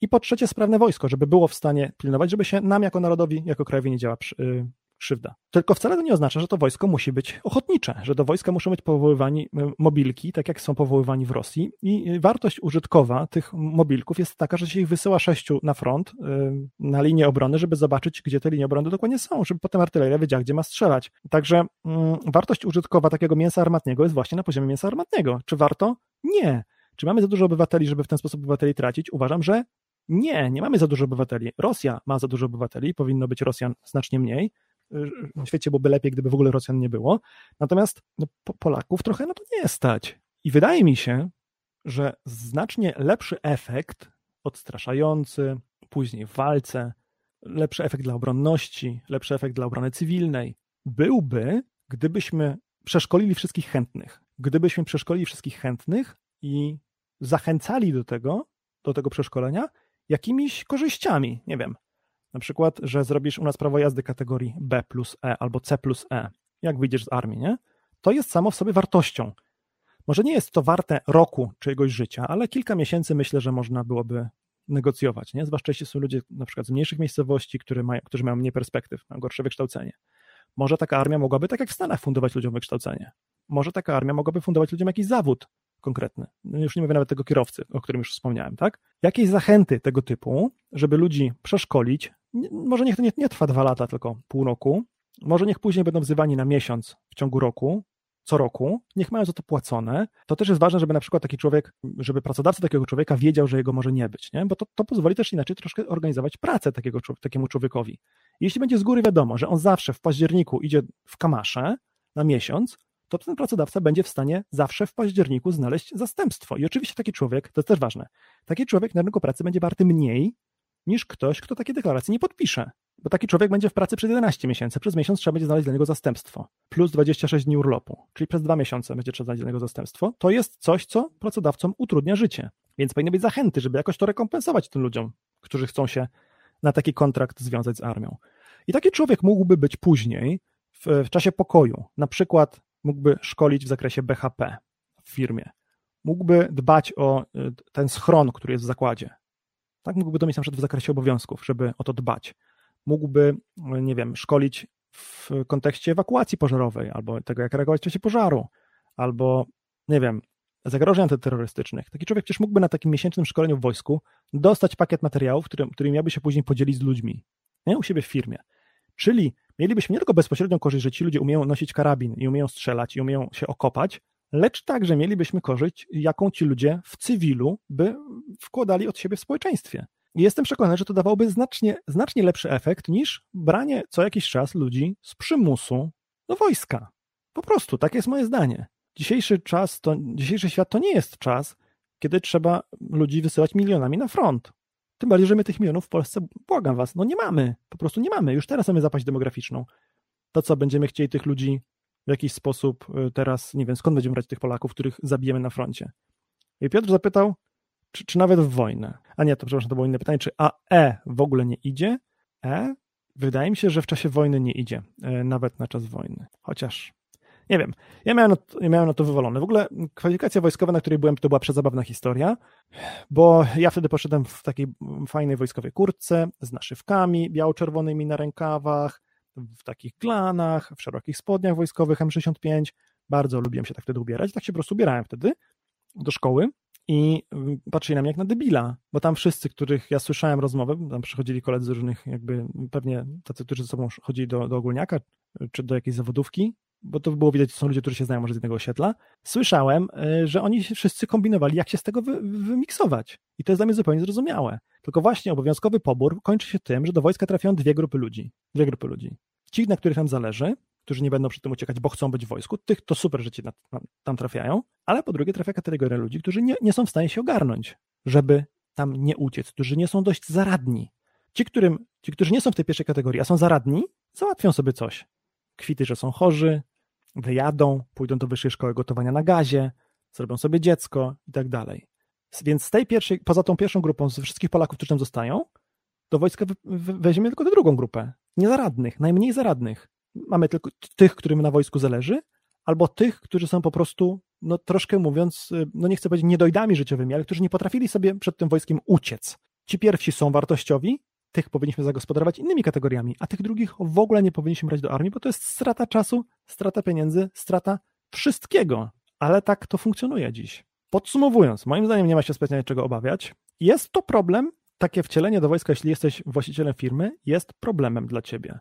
I po trzecie, sprawne wojsko, żeby było w stanie pilnować, żeby się nam jako narodowi, jako krajowi nie działa e, krzywda. Tylko wcale to nie oznacza, że to wojsko musi być ochotnicze, że do wojska muszą być powoływani e, mobilki, tak jak są powoływani w Rosji. I wartość użytkowa tych mobilków jest taka, że się ich wysyła sześciu na front, e, na linię obrony, żeby zobaczyć, gdzie te linie obrony dokładnie są, żeby potem artyleria wiedziała, gdzie ma strzelać. Także mm, wartość użytkowa takiego mięsa armatniego jest właśnie na poziomie mięsa armatniego. Czy warto? Nie. Czy mamy za dużo obywateli, żeby w ten sposób obywateli tracić? Uważam, że nie, nie mamy za dużo obywateli. Rosja ma za dużo obywateli, powinno być Rosjan znacznie mniej świecie byłoby lepiej, gdyby w ogóle Rosjan nie było. Natomiast no, Polaków trochę na to nie stać. I wydaje mi się, że znacznie lepszy efekt, odstraszający, później w walce, lepszy efekt dla obronności, lepszy efekt dla obrony cywilnej, byłby, gdybyśmy przeszkolili wszystkich chętnych. Gdybyśmy przeszkolili wszystkich chętnych i zachęcali do tego, do tego przeszkolenia jakimiś korzyściami. Nie wiem, na przykład, że zrobisz u nas prawo jazdy kategorii B plus E albo C plus E, jak wyjdziesz z armii, nie? To jest samo w sobie wartością. Może nie jest to warte roku czyjegoś życia, ale kilka miesięcy myślę, że można byłoby negocjować, nie? Zwłaszcza jeśli są ludzie na przykład z mniejszych miejscowości, które mają, którzy mają mniej perspektyw, mają gorsze wykształcenie. Może taka armia mogłaby, tak jak w Stanach, fundować ludziom wykształcenie. Może taka armia mogłaby fundować ludziom jakiś zawód konkretny. No już nie mówię nawet tego kierowcy, o którym już wspomniałem, tak? Jakieś zachęty tego typu, żeby ludzi przeszkolić, może niech to nie, nie trwa dwa lata, tylko pół roku, może niech później będą wzywani na miesiąc w ciągu roku, co roku, niech mają za to płacone. To też jest ważne, żeby na przykład taki człowiek, żeby pracodawca takiego człowieka wiedział, że jego może nie być, nie? bo to, to pozwoli też inaczej troszkę organizować pracę takiego, takiemu człowiekowi. Jeśli będzie z góry wiadomo, że on zawsze w październiku idzie w kamasze na miesiąc, to ten pracodawca będzie w stanie zawsze w październiku znaleźć zastępstwo. I oczywiście taki człowiek, to jest też ważne, taki człowiek na rynku pracy będzie warty mniej niż ktoś, kto takie deklaracje nie podpisze. Bo taki człowiek będzie w pracy przez 11 miesięcy, przez miesiąc trzeba będzie znaleźć dla niego zastępstwo, plus 26 dni urlopu, czyli przez dwa miesiące będzie trzeba znaleźć dla niego zastępstwo. To jest coś, co pracodawcom utrudnia życie. Więc powinny być zachęty, żeby jakoś to rekompensować tym ludziom, którzy chcą się na taki kontrakt związać z armią. I taki człowiek mógłby być później, w, w czasie pokoju, na przykład mógłby szkolić w zakresie BHP w firmie, mógłby dbać o y, ten schron, który jest w zakładzie. Tak mógłby to mieć na przykład w zakresie obowiązków, żeby o to dbać. Mógłby, nie wiem, szkolić w kontekście ewakuacji pożarowej, albo tego, jak reagować w czasie pożaru, albo, nie wiem, zagrożeń antyterrorystycznych. Taki człowiek przecież mógłby na takim miesięcznym szkoleniu w wojsku dostać pakiet materiałów, którym, którym miałby się później podzielić z ludźmi, nie? u siebie w firmie. Czyli mielibyśmy nie tylko bezpośrednią korzyść, że ci ludzie umieją nosić karabin i umieją strzelać i umieją się okopać, lecz także mielibyśmy korzyść, jaką ci ludzie w cywilu by wkładali od siebie w społeczeństwie. I jestem przekonany, że to dawałoby znacznie, znacznie lepszy efekt niż branie co jakiś czas ludzi z przymusu do wojska. Po prostu, tak jest moje zdanie. Dzisiejszy czas, to, dzisiejszy świat to nie jest czas, kiedy trzeba ludzi wysyłać milionami na front. Tym bardziej, że my tych milionów w Polsce, błagam was, no nie mamy. Po prostu nie mamy. Już teraz mamy zapaść demograficzną. To co, będziemy chcieli tych ludzi w jakiś sposób y, teraz, nie wiem, skąd będziemy brać tych Polaków, których zabijemy na froncie? I Piotr zapytał, czy, czy nawet w wojnę. A nie, to przepraszam, to było inne pytanie, czy AE w ogóle nie idzie? E? Wydaje mi się, że w czasie wojny nie idzie, e, nawet na czas wojny. Chociaż nie wiem. Ja miałem, na to, ja miałem na to. W ogóle kwalifikacja wojskowa, na której byłem, to była przezabawna historia, bo ja wtedy poszedłem w takiej fajnej wojskowej kurtce z naszywkami biało-czerwonymi na rękawach, w takich glanach, w szerokich spodniach wojskowych M65. Bardzo lubiłem się tak wtedy ubierać. Tak się po prostu ubierałem wtedy do szkoły i patrzyli na mnie jak na debila, bo tam wszyscy, których ja słyszałem rozmowę, tam przychodzili koledzy z różnych, jakby pewnie tacy, którzy ze sobą chodzili do, do ogólniaka, czy do jakiejś zawodówki, bo to było widać, że są ludzie, którzy się znają może z jednego osiedla, słyszałem, y, że oni wszyscy kombinowali, jak się z tego wy, wymiksować. I to jest dla mnie zupełnie zrozumiałe. Tylko właśnie obowiązkowy pobór kończy się tym, że do wojska trafiają dwie grupy ludzi. Dwie grupy ludzi. Ci, na których nam zależy, którzy nie będą przy tym uciekać, bo chcą być w wojsku, tych to super, że ci na, na, tam trafiają, ale po drugie trafia kategoria ludzi, którzy nie, nie są w stanie się ogarnąć, żeby tam nie uciec, którzy nie są dość zaradni. Ci, którym, ci, którzy nie są w tej pierwszej kategorii, a są zaradni, załatwią sobie coś. Kwity, że są chorzy, wyjadą, pójdą do wyższej szkoły gotowania na gazie, zrobią sobie dziecko i tak dalej. Więc z tej pierwszej, poza tą pierwszą grupą, ze wszystkich Polaków, którzy tam zostają, do wojska weźmiemy tylko tę drugą grupę. Niezaradnych, najmniej zaradnych. Mamy tylko tych, którym na wojsku zależy, albo tych, którzy są po prostu, no troszkę mówiąc, y, no nie chcę powiedzieć niedojdami życiowymi, ale którzy nie potrafili sobie przed tym wojskiem uciec. Ci pierwsi są wartościowi, tych powinniśmy zagospodarować innymi kategoriami, a tych drugich w ogóle nie powinniśmy brać do armii, bo to jest strata czasu, strata pieniędzy, strata wszystkiego. Ale tak to funkcjonuje dziś. Podsumowując, moim zdaniem nie ma się specjalnie czego obawiać. Jest to problem, takie wcielenie do wojska, jeśli jesteś właścicielem firmy, jest problemem dla ciebie.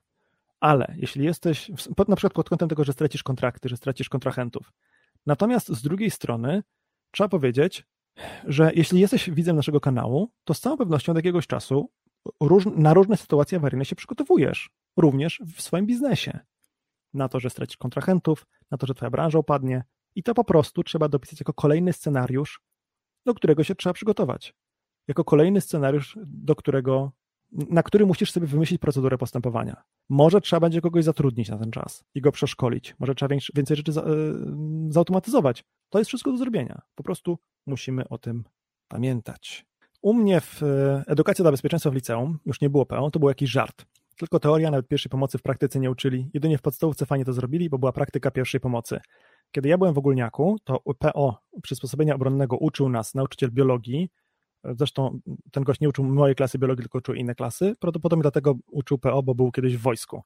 Ale jeśli jesteś, na przykład pod kątem tego, że stracisz kontrakty, że stracisz kontrahentów. Natomiast z drugiej strony trzeba powiedzieć, że jeśli jesteś widzem naszego kanału, to z całą pewnością od jakiegoś czasu róż, na różne sytuacje awaryjne się przygotowujesz, również w swoim biznesie. Na to, że stracisz kontrahentów, na to, że twoja branża upadnie i to po prostu trzeba dopisać jako kolejny scenariusz, do którego się trzeba przygotować. Jako kolejny scenariusz, do którego, na który musisz sobie wymyślić procedurę postępowania. Może trzeba będzie kogoś zatrudnić na ten czas i go przeszkolić. Może trzeba więcej rzeczy yy, zautomatyzować. To jest wszystko do zrobienia. Po prostu musimy o tym pamiętać. U mnie w e, edukacji dla bezpieczeństwa w liceum już nie było PO, to był jakiś żart. Tylko teoria, nawet pierwszej pomocy w praktyce nie uczyli. Jedynie w podstawówce fajnie to zrobili, bo była praktyka pierwszej pomocy. Kiedy ja byłem w ogólniaku, to PO, przysposobienia obronnego, uczył nas nauczyciel biologii. Zresztą ten gość nie uczył mojej klasy biologii, tylko uczył inne klasy. Prawdopodobnie dlatego uczył PO, bo był kiedyś w wojsku.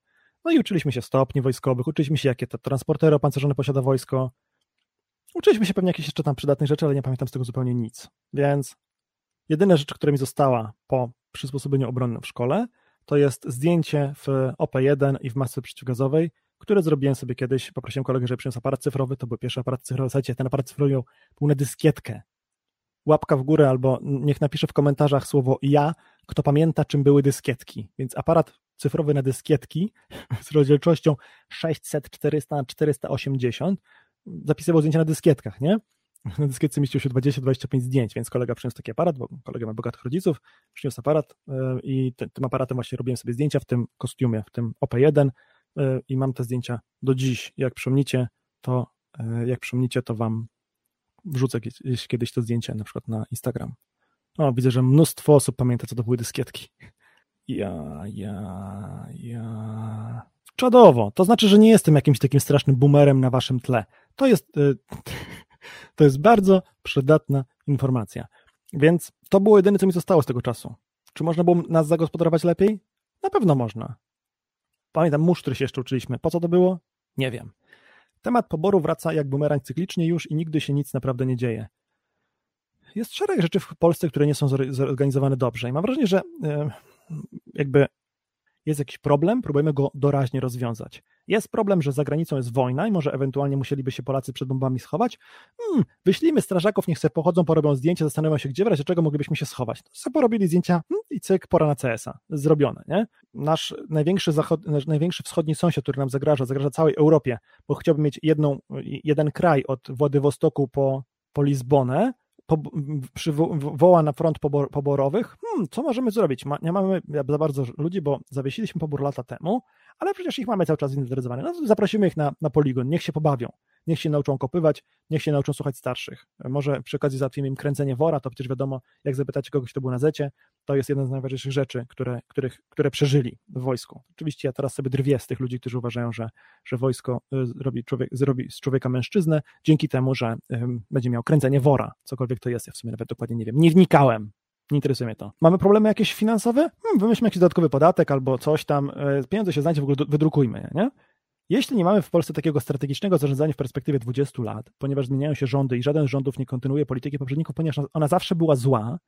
No i uczyliśmy się stopni wojskowych, uczyliśmy się, jakie to transportery opancerzone posiada wojsko. Uczyliśmy się pewnie jakieś jeszcze tam przydatnych rzeczy, ale nie pamiętam z tego zupełnie nic. Więc Jedyna rzecz, która mi została po przysposobieniu obronnym w szkole, to jest zdjęcie w OP1 i w masce przeciwgazowej, które zrobiłem sobie kiedyś. Poprosiłem kolegę, żeby przyniósł aparat cyfrowy. To był pierwszy aparat cyfrowy. Słuchajcie, ten aparat cyfrowy był na dyskietkę. Łapka w górę albo niech napisze w komentarzach słowo ja, kto pamięta, czym były dyskietki. Więc aparat cyfrowy na dyskietki z rozdzielczością 600, 400 na 480 zapisywał zdjęcia na dyskietkach, nie? Na dyskietce mieściło się 20-25 zdjęć, więc kolega przyniósł taki aparat, bo kolega ma bogatych rodziców, przyniósł aparat e, i tym, aparatem właśnie robiłem sobie zdjęcia w tym kostiumie, w tym OP1 e, i mam te zdjęcia do dziś. Jak przypomnicie, to e, jak przypomnicie, to wam wrzucę kiedyś, kiedyś to zdjęcie na przykład na Instagram. O, widzę, że mnóstwo osób pamięta, co to były dyskietki. Ja, ja, ja. Czadowo. To znaczy, że nie jestem jakimś takim strasznym boomerem na waszym tle. To jest. To jest bardzo przydatna informacja. Więc to było jedyne, co mi zostało z tego czasu. Czy można było nas zagospodarować lepiej? Na pewno można. Pamiętam, musztry się jeszcze uczyliśmy. Po co to było? Nie wiem. Temat poboru wraca jak bumerang cyklicznie już i nigdy się nic naprawdę nie dzieje. Jest szereg rzeczy w Polsce, które nie są zorganizowane dobrze i mam wrażenie, że jakby jest jakiś problem, próbujemy go doraźnie rozwiązać. Jest problem, że za granicą jest wojna i może ewentualnie musieliby się Polacy przed bombami schować. Hmm, wyślijmy strażaków, niech sobie pochodzą, porobią zdjęcia, zastanawiają się, gdzie w razie czego moglibyśmy się schować. To sobie porobili zdjęcia hmm, i cyk, pora na CS-a. Zrobione, nie? Nasz największy, zachod, nasz największy wschodni sąsiad, który nam zagraża, zagraża całej Europie, bo chciałby mieć jedną, jeden kraj od Władywostoku po, po Lizbonę, po, woła na front pobor, poborowych, hmm, co możemy zrobić? Ma, nie mamy za bardzo ludzi, bo zawiesiliśmy pobór lata temu, ale przecież ich mamy cały czas zinteresowane. No zaprosimy ich na, na poligon, niech się pobawią niech się nauczą kopywać, niech się nauczą słuchać starszych. Może przy okazji załatwimy im kręcenie wora, to przecież wiadomo, jak zapytacie kogoś, kto był na zecie, to jest jedna z najważniejszych rzeczy, które, których, które przeżyli w wojsku. Oczywiście ja teraz sobie drwię z tych ludzi, którzy uważają, że, że wojsko y, robi, człowiek, zrobi z człowieka mężczyznę dzięki temu, że będzie miał kręcenie wora, cokolwiek to jest, ja w sumie nawet dokładnie nie wiem. Nie wnikałem, nie interesuje mnie to. Mamy problemy jakieś finansowe? Hmm, wymyślmy jakiś dodatkowy podatek albo coś tam. Y, pieniądze się znajdzie, w ogóle wydrukujmy, nie? Jeśli nie mamy w Polsce takiego strategicznego zarządzania w perspektywie 20 lat, ponieważ zmieniają się rządy i żaden z rządów nie kontynuuje polityki poprzedników, ponieważ ona zawsze była zła,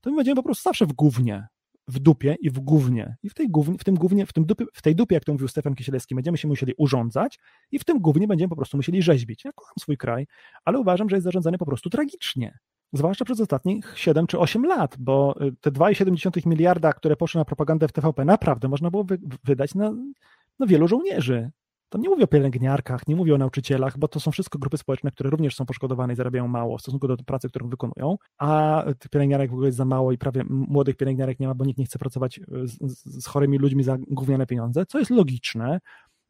to my będziemy po prostu zawsze w gównie, w dupie i w gównie. I w tej gównie, w tym gównie, w, tym dupie, w tej dupie, jak to mówił Stefan Kisielewski, będziemy się musieli urządzać i w tym gównie będziemy po prostu musieli rzeźbić. Ja kocham swój kraj, ale uważam, że jest zarządzany po prostu tragicznie. Zwłaszcza przez ostatnich 7 czy 8 lat, bo y, te 2,7 miliarda, które poszły na propagandę w TVP, naprawdę można było wydać na, na wielu żołnierzy. To nie mówię o pielęgniarkach, nie mówię o nauczycielach, bo to są wszystko grupy społeczne, które również są poszkodowane i zarabiają mało w stosunku do pracy, którą wykonują, a tych pielęgniarek w ogóle jest za mało i prawie młodych pielęgniarek nie ma, bo nikt nie chce pracować z, z chorymi ludźmi za gówniane pieniądze, co jest logiczne.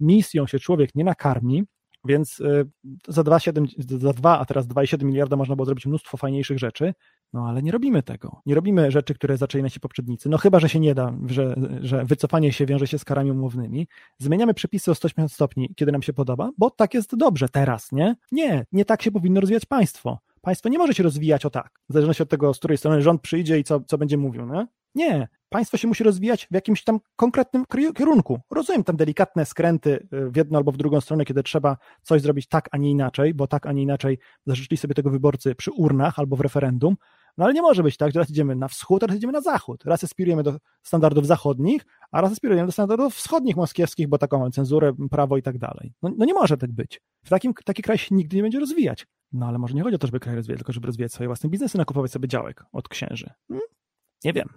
Misją się człowiek nie nakarmi, więc y, za 2,7, za 2, a teraz 2,7 miliarda można było zrobić mnóstwo fajniejszych rzeczy, no ale nie robimy tego. Nie robimy rzeczy, które zaczęli nasi poprzednicy. No chyba, że się nie da, że, że wycofanie się wiąże się z karami umownymi. Zmieniamy przepisy o 180 stopni, kiedy nam się podoba, bo tak jest dobrze teraz, nie? Nie, nie tak się powinno rozwijać państwo. Państwo nie może się rozwijać o tak, w zależności od tego, z której strony rząd przyjdzie i co, co będzie mówił, nie? Nie, państwo się musi rozwijać w jakimś tam konkretnym kierunku. Rozumiem tam delikatne skręty y, w jedną albo w drugą stronę, kiedy trzeba coś zrobić tak, a nie inaczej, bo tak, a nie inaczej zażyczyli sobie tego wyborcy przy urnach albo w referendum, no ale nie może być tak, że raz idziemy na wschód, a raz idziemy na zachód. Raz aspirujemy do standardów zachodnich, a raz aspirujemy do standardów wschodnich moskiewskich, bo taką mamy cenzurę, prawo i tak dalej. No, no, nie może tak być. W takim, taki kraj się nigdy nie będzie rozwijać. No ale może nie chodzi o to, żeby kraj rozwijać, tylko żeby rozwijać swoje własne biznesy, nakupować sobie działek od księży. Hmm? Nie wiem,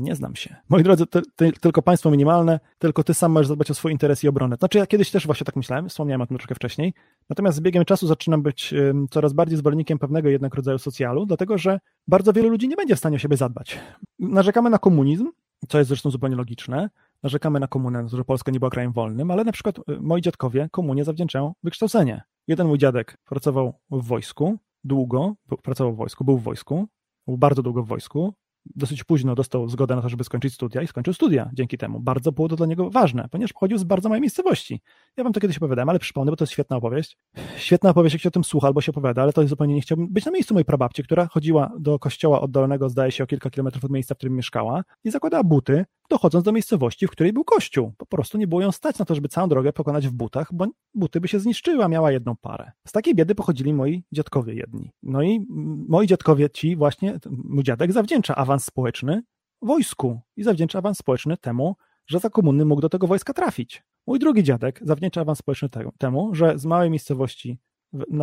nie znam się. Moi drodzy, ty, ty, tylko państwo minimalne, tylko ty sam możesz zadbać o swój interes i obronę. Znaczy ja kiedyś też właśnie tak myślałem, wspomniałem o tym troszkę wcześniej, natomiast z biegiem czasu zaczynam być coraz bardziej zwolennikiem pewnego jednak rodzaju socjalu, dlatego że bardzo wielu ludzi nie będzie w stanie o siebie zadbać. Narzekamy na komunizm, co jest zresztą zupełnie logiczne, narzekamy na komunę, że Polska nie była krajem wolnym, ale na przykład y, moi dziadkowie komunie zawdzięczają wykształcenie. Jeden mój dziadek pracował w wojsku, długo, pracował w wojsku, był w wojsku, był bardzo długo w wojsku, dosyć późno dostał zgodę na to, żeby skończyć studia i skończył studia dzięki temu. Bardzo było to dla niego ważne, ponieważ pochodził z bardzo małej miejscowości. Ja wam to kiedyś opowiadałem, ale przypomnę, bo to jest świetna opowieść. Świetna opowieść, jak się o tym słucha albo się opowiada, ale to zupełnie nie chciałbym być na miejscu mojej prababci, która chodziła do kościoła oddalonego, zdaje się, o kilka kilometrów od miejsca, w którym mieszkała i zakładała buty, dochodząc do miejscowości, w której był kościół. Po prostu nie było ją stać na to, żeby całą drogę pokonać w butach, bo buty by się zniszczyły, a miała jedną parę. Z takiej biedy pochodzili moi dziadkowie jedni. No i moi dziadkowie ci właśnie, mój dziadek zawdzięcza awans społeczny wojsku i zawdzięcza awans społeczny temu, że za komuny mógł do tego wojska trafić. Mój drugi dziadek zawdzięcza awans społeczny temu, że z małej miejscowości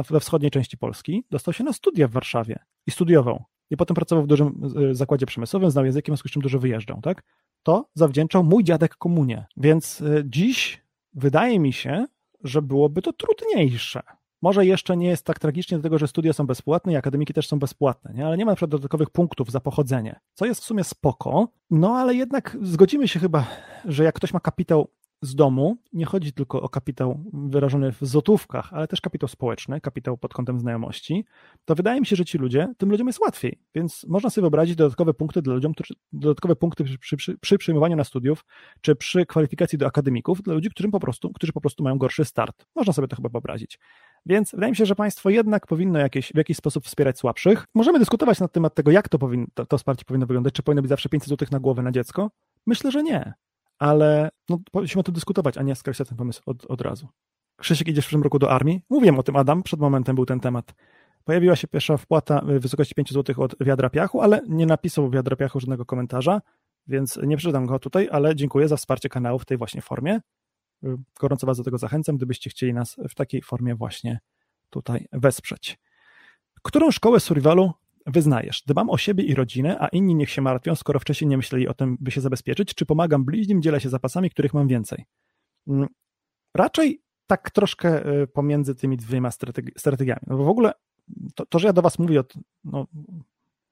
we wschodniej części Polski dostał się na studia w Warszawie i studiował. I potem pracował w dużym e, zakładzie przemysłowym, znał językiem, w związku z czym dużo wyjeżdżał, tak? To zawdzięczał mój dziadek komunie. Więc e, dziś wydaje mi się, że byłoby to trudniejsze. Może jeszcze nie jest tak tragicznie, dlatego że studia są bezpłatne i akademiki też są bezpłatne, nie? ale nie ma na przykład dodatkowych punktów za pochodzenie, co jest w sumie spoko, no ale jednak zgodzimy się chyba, że jak ktoś ma kapitał z domu nie chodzi tylko o kapitał wyrażony w złotówkach, ale też kapitał społeczny, kapitał pod kątem znajomości, to wydaje mi się, że ci ludzie, tym ludziom jest łatwiej. Więc można sobie wyobrazić dodatkowe punkty dla ludziom, dodatkowe punkty przy, przy, przy przyjmowaniu na studiów, czy przy kwalifikacji do akademików dla ludzi, którym po prostu, którzy po prostu mają gorszy start. Można sobie to chyba wyobrazić. Więc wydaje mi się, że państwo jednak powinno jakieś, w jakiś sposób wspierać słabszych. Możemy dyskutować na temat tego, jak to, to, to wsparcie powinno wyglądać, czy powinno być zawsze 500 zł na głowę na dziecko. Myślę, że nie ale no, powinniśmy o tym dyskutować, a nie skreślać ten pomysł od, od razu. Krzysiek, idziesz w przyszłym roku do armii? Mówiłem o tym, Adam, przed momentem był ten temat. Pojawiła się pierwsza wpłata w wysokości 5 zł od wiadra piachu, ale nie napisał wiadra piachu żadnego komentarza, więc nie przeczytam go tutaj, ale dziękuję za wsparcie kanału w tej właśnie formie. Gorąco Was do tego zachęcam, gdybyście chcieli nas w takiej formie właśnie tutaj wesprzeć. Którą szkołę survivalu wyznajesz? Dbam o siebie i rodzinę, a inni niech się martwią, skoro wcześniej nie myśleli o tym, by się zabezpieczyć, czy pomagam bliźnim, dzielę się zapasami, których mam więcej? Mm, raczej tak troszkę y, pomiędzy tymi dwiema strategi strategiami. No bo w ogóle to, to, że ja do Was mówię od. No,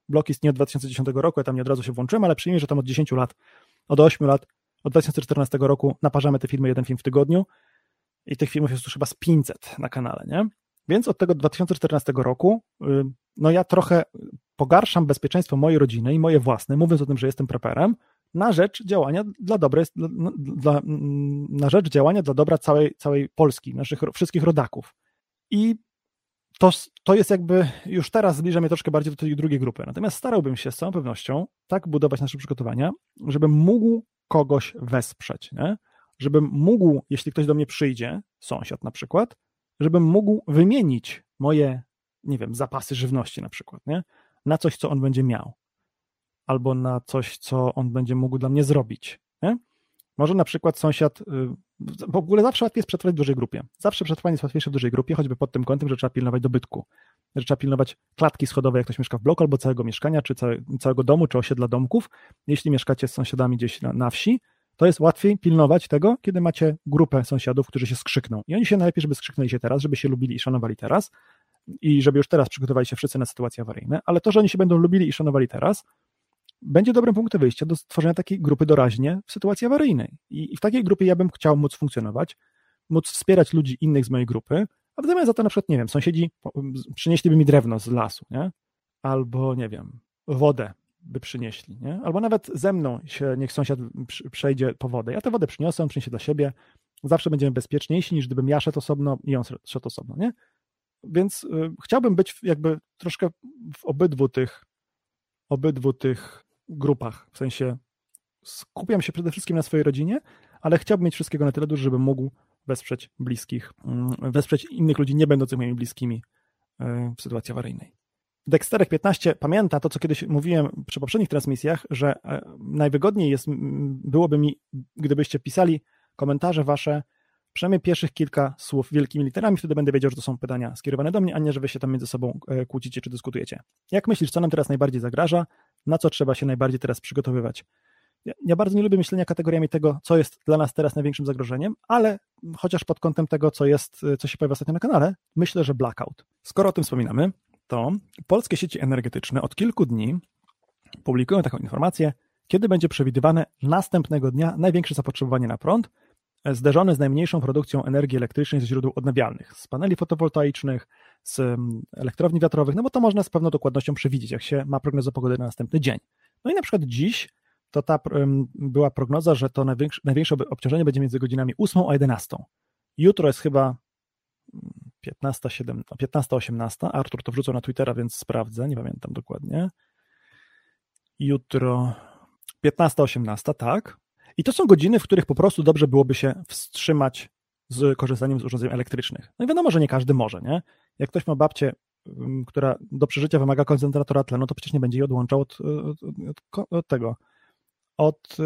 blog istnieje od 2010 roku, ja tam nie od razu się włączyłem, ale przyjmijmy, że tam od 10 lat, od 8 lat, od 2014 roku naparzamy te filmy, jeden film w tygodniu i tych filmów jest już chyba z 500 na kanale, nie? Więc od tego 2014 roku, y, no ja trochę pogarszam bezpieczeństwo mojej rodziny i moje własne, mówiąc o tym, że jestem preperem, na rzecz działania dla dobrej, dla, dla, na rzecz działania dla dobra całej, całej Polski, naszych wszystkich rodaków. I to, to jest jakby, już teraz zbliża mnie troszkę bardziej do tej drugiej grupy. Natomiast starałbym się z całą pewnością tak budować nasze przygotowania, żebym mógł kogoś wesprzeć, nie? żebym mógł, jeśli ktoś do mnie przyjdzie, sąsiad na przykład, żebym mógł wymienić moje, nie wiem, zapasy żywności na przykład, nie? na coś, co on będzie miał, albo na coś, co on będzie mógł dla mnie zrobić. Nie? Może na przykład sąsiad, y, w ogóle zawsze łatwiej jest przetrwać w dużej grupie. Zawsze przetrwanie jest łatwiejsze w dużej grupie, choćby pod tym kątem, że trzeba pilnować dobytku, że trzeba pilnować klatki schodowej, jak ktoś mieszka w bloku, albo całego mieszkania, czy całego domu, czy osiedla domków. Jeśli mieszkacie z sąsiadami gdzieś na, na wsi, to jest łatwiej pilnować tego, kiedy macie grupę sąsiadów, którzy się skrzykną. I oni się najlepiej, żeby skrzyknęli się teraz, żeby się lubili i szanowali teraz i żeby już teraz przygotowali się wszyscy na sytuacje awaryjne, ale to, że oni się będą lubili i szanowali teraz, będzie dobrym punktem wyjścia do stworzenia takiej grupy doraźnie w sytuacji awaryjnej. I, I, w takiej grupie ja bym chciał móc funkcjonować, móc wspierać ludzi innych z mojej grupy, a w zamian za to na przykład, nie wiem, sąsiedzi przynieśliby mi drewno z lasu, nie? Albo, nie wiem, wodę by przynieśli, nie? Albo nawet ze mną się niech sąsiad przejdzie po wodę. Ja tę wodę przyniosę, przyniesie dla siebie. Zawsze będziemy bezpieczniejsi niż gdybym ja szedł osobno i on szedł osobno, nie? Więc y, chciałbym być jakby troszkę w obydwu tych obydwu tych grupach. W sensie skupiam się przede wszystkim na swojej rodzinie, ale chciałbym mieć wszystkiego na tyle dużo, żebym mógł wesprzeć bliskich, mm, wesprzeć innych ludzi nie będących moimi bliskimi y, w sytuacji awaryjnej. Dexterek 15 pamięta to, co kiedyś mówiłem przy poprzednich transmisjach, że e, najwygodniej jest, byłoby mi, gdybyście pisali komentarze wasze, przynajmniej pierwszych kilka słów wielkimi literami, wtedy będę wiedział, że to są pytania skierowane do mnie, a nie, że wy się tam między sobą e, kłócicie czy dyskutujecie. Jak myślisz, co nam teraz najbardziej zagraża? Na co trzeba się najbardziej teraz przygotowywać? Ja, ja bardzo nie lubię myślenia kategoriami tego, co jest dla nas teraz największym zagrożeniem, ale chociaż pod kątem tego, co jest, co się pojawia ostatnio na kanale, myślę, że blackout. Skoro o tym wspominamy, to polskie sieci energetyczne od kilku dni publikują taką informację, kiedy będzie przewidywane następnego dnia największe zapotrzebowanie na prąd, zderzone z najmniejszą produkcją energii elektrycznej ze źródeł odnawialnych, z paneli fotowoltaicznych, z mm, elektrowni wiatrowych, no bo to można z pewną dokładnością przewidzieć, jak się ma prognozę pogody na następny dzień. No i na przykład dziś to ta była prognoza, że to największe, największe obciążenie będzie między godzinami 8 a 11. Jutro jest chyba 15, 7, 15, 18. Artur to wrzucał na Twittera, więc sprawdzę, nie pamiętam dokładnie. Jutro 15, 18, tak. I to są godziny, w których po prostu dobrze byłoby się wstrzymać z korzystaniem z urządzeń elektrycznych. No i wiadomo, że nie każdy może, nie? Jak ktoś ma babcię, mm, która do przeżycia wymaga koncentratora tlenu, to przecież nie będzie jej odłączał od, od, od tego, od,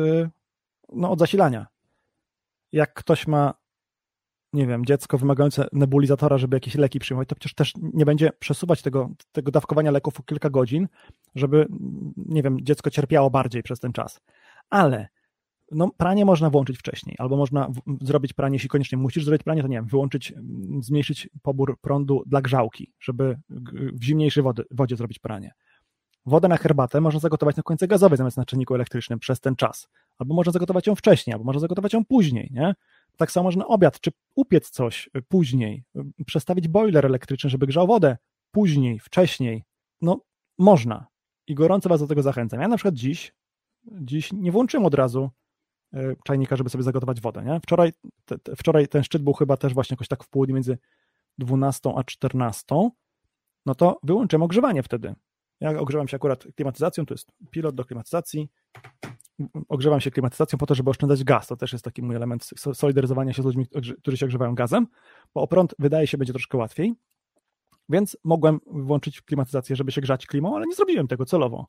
no, od zasilania. Jak ktoś ma nie wiem, dziecko wymagające nebulizatora, żeby jakieś leki przyjmować, to przecież też nie będzie przesuwać tego, tego dawkowania leków o kilka godzin, żeby, nie wiem, dziecko cierpiało bardziej przez ten czas. Ale no, pranie można włączyć wcześniej, albo można w, zrobić pranie, jeśli koniecznie musisz zrobić pranie, to nie wiem, wyłączyć, zmniejszyć pobór prądu dla grzałki, żeby w zimniejszej wody, wodzie zrobić pranie. Wodę na herbatę można zagotować na końcu gazowej zamiast na czynniku elektrycznym przez ten czas. Albo można zagotować ją wcześniej, albo można zagotować ją później, nie? Tak samo można obiad, czy upiec coś później, przestawić boiler elektryczny, żeby grzał wodę później, wcześniej. No, można. I gorąco Was do tego zachęcam. Ja na przykład dziś, dziś nie włączyłem od razu e, czajnika, żeby sobie zagotować wodę. Nie? Wczoraj, te, te, wczoraj ten szczyt był chyba też właśnie jakoś tak w południu między 12 a 14. No to wyłączyłem ogrzewanie wtedy. Ja ogrzewam się akurat klimatyzacją, to jest pilot do klimatyzacji. Ogrzewam się klimatyzacją po to, żeby oszczędzać gaz. To też jest taki mój element solidaryzowania się z ludźmi, którzy się ogrzewają gazem, bo o prąd wydaje się będzie troszkę łatwiej. Więc mogłem włączyć klimatyzację, żeby się grzać klimą, ale nie zrobiłem tego celowo.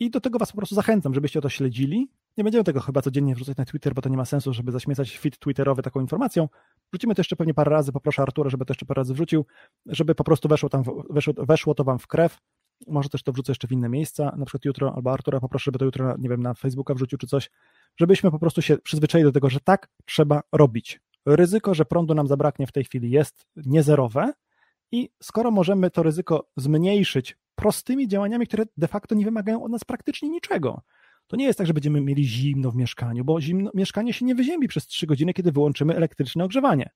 I do tego Was po prostu zachęcam, żebyście to śledzili. Nie będziemy tego chyba codziennie wrzucać na Twitter, bo to nie ma sensu, żeby zaśmiecać feed twitterowy taką informacją. Wrzucimy to jeszcze pewnie parę razy, poproszę Artura, żeby to jeszcze parę razy wrzucił, żeby po prostu weszło, tam, weszło, weszło to Wam w krew, może też to wrzucę jeszcze w inne miejsca, na przykład jutro, albo Artura poproszę, żeby to jutro, nie wiem, na Facebooka wrzucił czy coś, żebyśmy po prostu się przyzwyczaili do tego, że tak trzeba robić. Ryzyko, że prądu nam zabraknie w tej chwili jest niezerowe i skoro możemy to ryzyko zmniejszyć prostymi działaniami, które de facto nie wymagają od nas praktycznie niczego, to nie jest tak, że będziemy mieli zimno w mieszkaniu, bo zimno, mieszkanie się nie wyziębi przez 3 godziny, kiedy wyłączymy elektryczne ogrzewanie.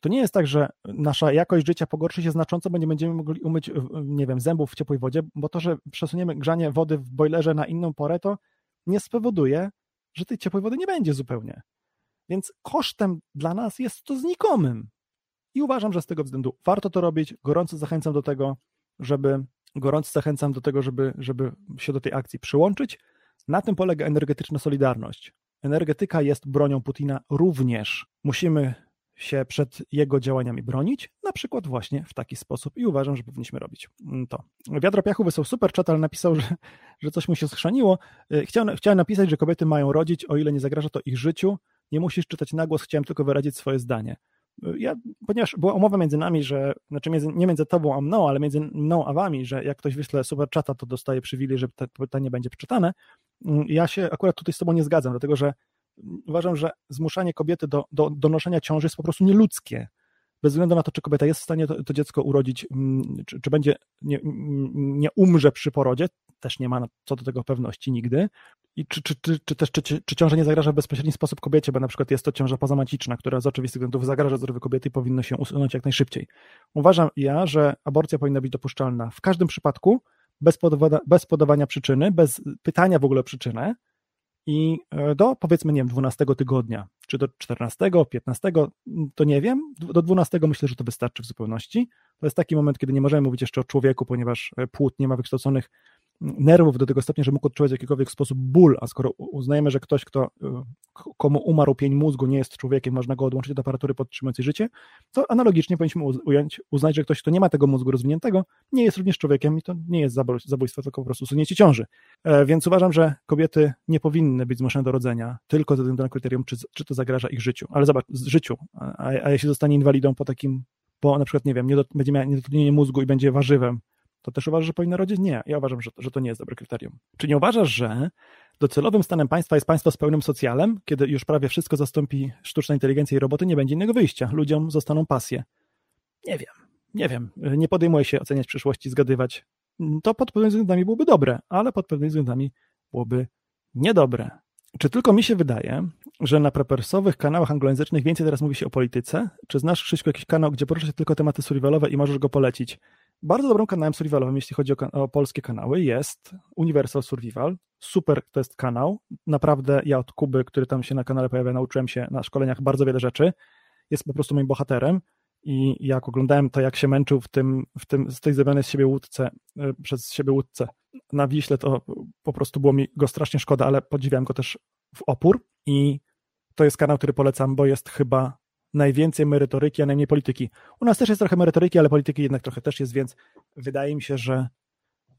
To nie jest tak, że nasza jakość życia pogorszy się znacząco, bo nie będziemy mogli umyć, nie wiem, zębów w ciepłej wodzie, bo to, że przesuniemy grzanie wody w boilerze na inną porę, to nie spowoduje, że tej ciepłej wody nie będzie zupełnie. Więc kosztem dla nas jest to znikomym. I uważam, że z tego względu warto to robić. Gorąco zachęcam do tego, żeby gorąco zachęcam do tego, żeby, żeby się do tej akcji przyłączyć. Na tym polega energetyczna solidarność. Energetyka jest bronią Putina również. Musimy się przed jego działaniami bronić, na przykład właśnie w taki sposób i uważam, że powinniśmy robić to. Wiadro Piachu wysłał super chat, ale napisał, że, że coś mu się schrzaniło. Y, chciałem, chciałem napisać, że kobiety mają rodzić, o ile nie zagraża to ich życiu. Nie musisz czytać na głos, chciałem tylko wyrazić swoje zdanie. Y, ja, ponieważ była umowa między nami, że, znaczy między, nie między tobą a mną, ale między mną a wami, że jak ktoś wyśle super chata, to dostaje przywilej, że to pytanie będzie przeczytane. Y, ja się akurat tutaj z tobą nie zgadzam, dlatego że uważam, że zmuszanie kobiety do, do donoszenia ciąży jest po prostu nieludzkie. Bez względu na to, czy kobieta jest w stanie to, to dziecko urodzić, mm, czy, czy będzie, nie, nie, umrze przy porodzie, też nie ma co do tego pewności nigdy. I czy, czy, czy, czy też czy, czy nie zagraża w bezpośredni sposób kobiecie, bo na przykład jest to ciąża pozamaciczna, która z oczywistych względów zagraża zdrowiu kobiety i powinno się usunąć jak najszybciej. Uważam ja, że aborcja powinna być dopuszczalna w każdym przypadku, bez, bez podawania przyczyny, bez pytania w ogóle o przyczynę, i e, do powiedzmy, nie wiem, 12 tygodnia, czy do 14, 15, to nie wiem. Do 12 myślę, że to wystarczy w zupełności. To jest taki moment, kiedy nie możemy mówić jeszcze o człowieku, ponieważ e, płód nie ma wykształconych nerwów do tego stopnia, że mógł odczuwać w jakikolwiek sposób ból, a skoro uznajemy, że ktoś, kto, y, komu umarł pień mózgu, nie jest człowiekiem, można go odłączyć od aparatury podtrzymującej życie, to analogicznie powinniśmy ująć, uznać, że ktoś, kto nie ma tego mózgu rozwiniętego, nie jest również człowiekiem i to nie jest zabójstwo, tylko po prostu usunięcie ciąży. E, więc uważam, że kobiety nie powinny być zmuszone do rodzenia tylko ze względu na kryterium, czy, czy to zagraża ich życiu. Ale zobacz, życiu, a, a jeśli zostanie inwalidą po takim, bo na przykład, nie wiem, nie do, będzie miała niedotlenienie mózgu i będzie warzywem, to też uważasz, że powinna rodzić? Nie, ja uważam, że, że to nie jest dobre kryterium. Czy nie uważasz, że docelowym stanem państwa jest państwo z pełnym socjalem, kiedy już prawie wszystko zastąpi sztuczna inteligencja i roboty, nie będzie innego wyjścia. Ludziom zostaną pasje. Nie wiem, nie wiem. Nie podejmuję się oceniać przyszłości, zgadywać. To pod pewnymi względami byłoby dobre, ale pod pewnymi względami byłoby niedobre. Czy tylko mi się wydaje, że na prepersowych kanałach anglojęzycznych więcej teraz mówi się o polityce? Czy znasz, Krzyśku, jakiś kanał, gdzie porusza się tylko tematy survivalowe i możesz go polecić? Bardzo dobrym kanałem survivalowym, jeśli chodzi o, o, polskie kanały, jest Universal Survival. Super to jest kanał. Naprawdę ja od Kuby, który tam się na kanale pojawia, nauczyłem się na szkoleniach bardzo wiele rzeczy. Jest po prostu moim bohaterem. I jak oglądałem to, jak się męczył w tym, w tym z tej zrobionej z siebie łódce, e, przez siebie łódce na Wiśle, to po prostu było mi go strasznie szkoda, ale podziwiam go też w opór. I to jest kanał, który polecam, bo jest chyba najwięcej merytoryki, a najmniej polityki. U nas też jest trochę merytoryki, ale polityki jednak trochę też jest, więc wydaje mi się, że,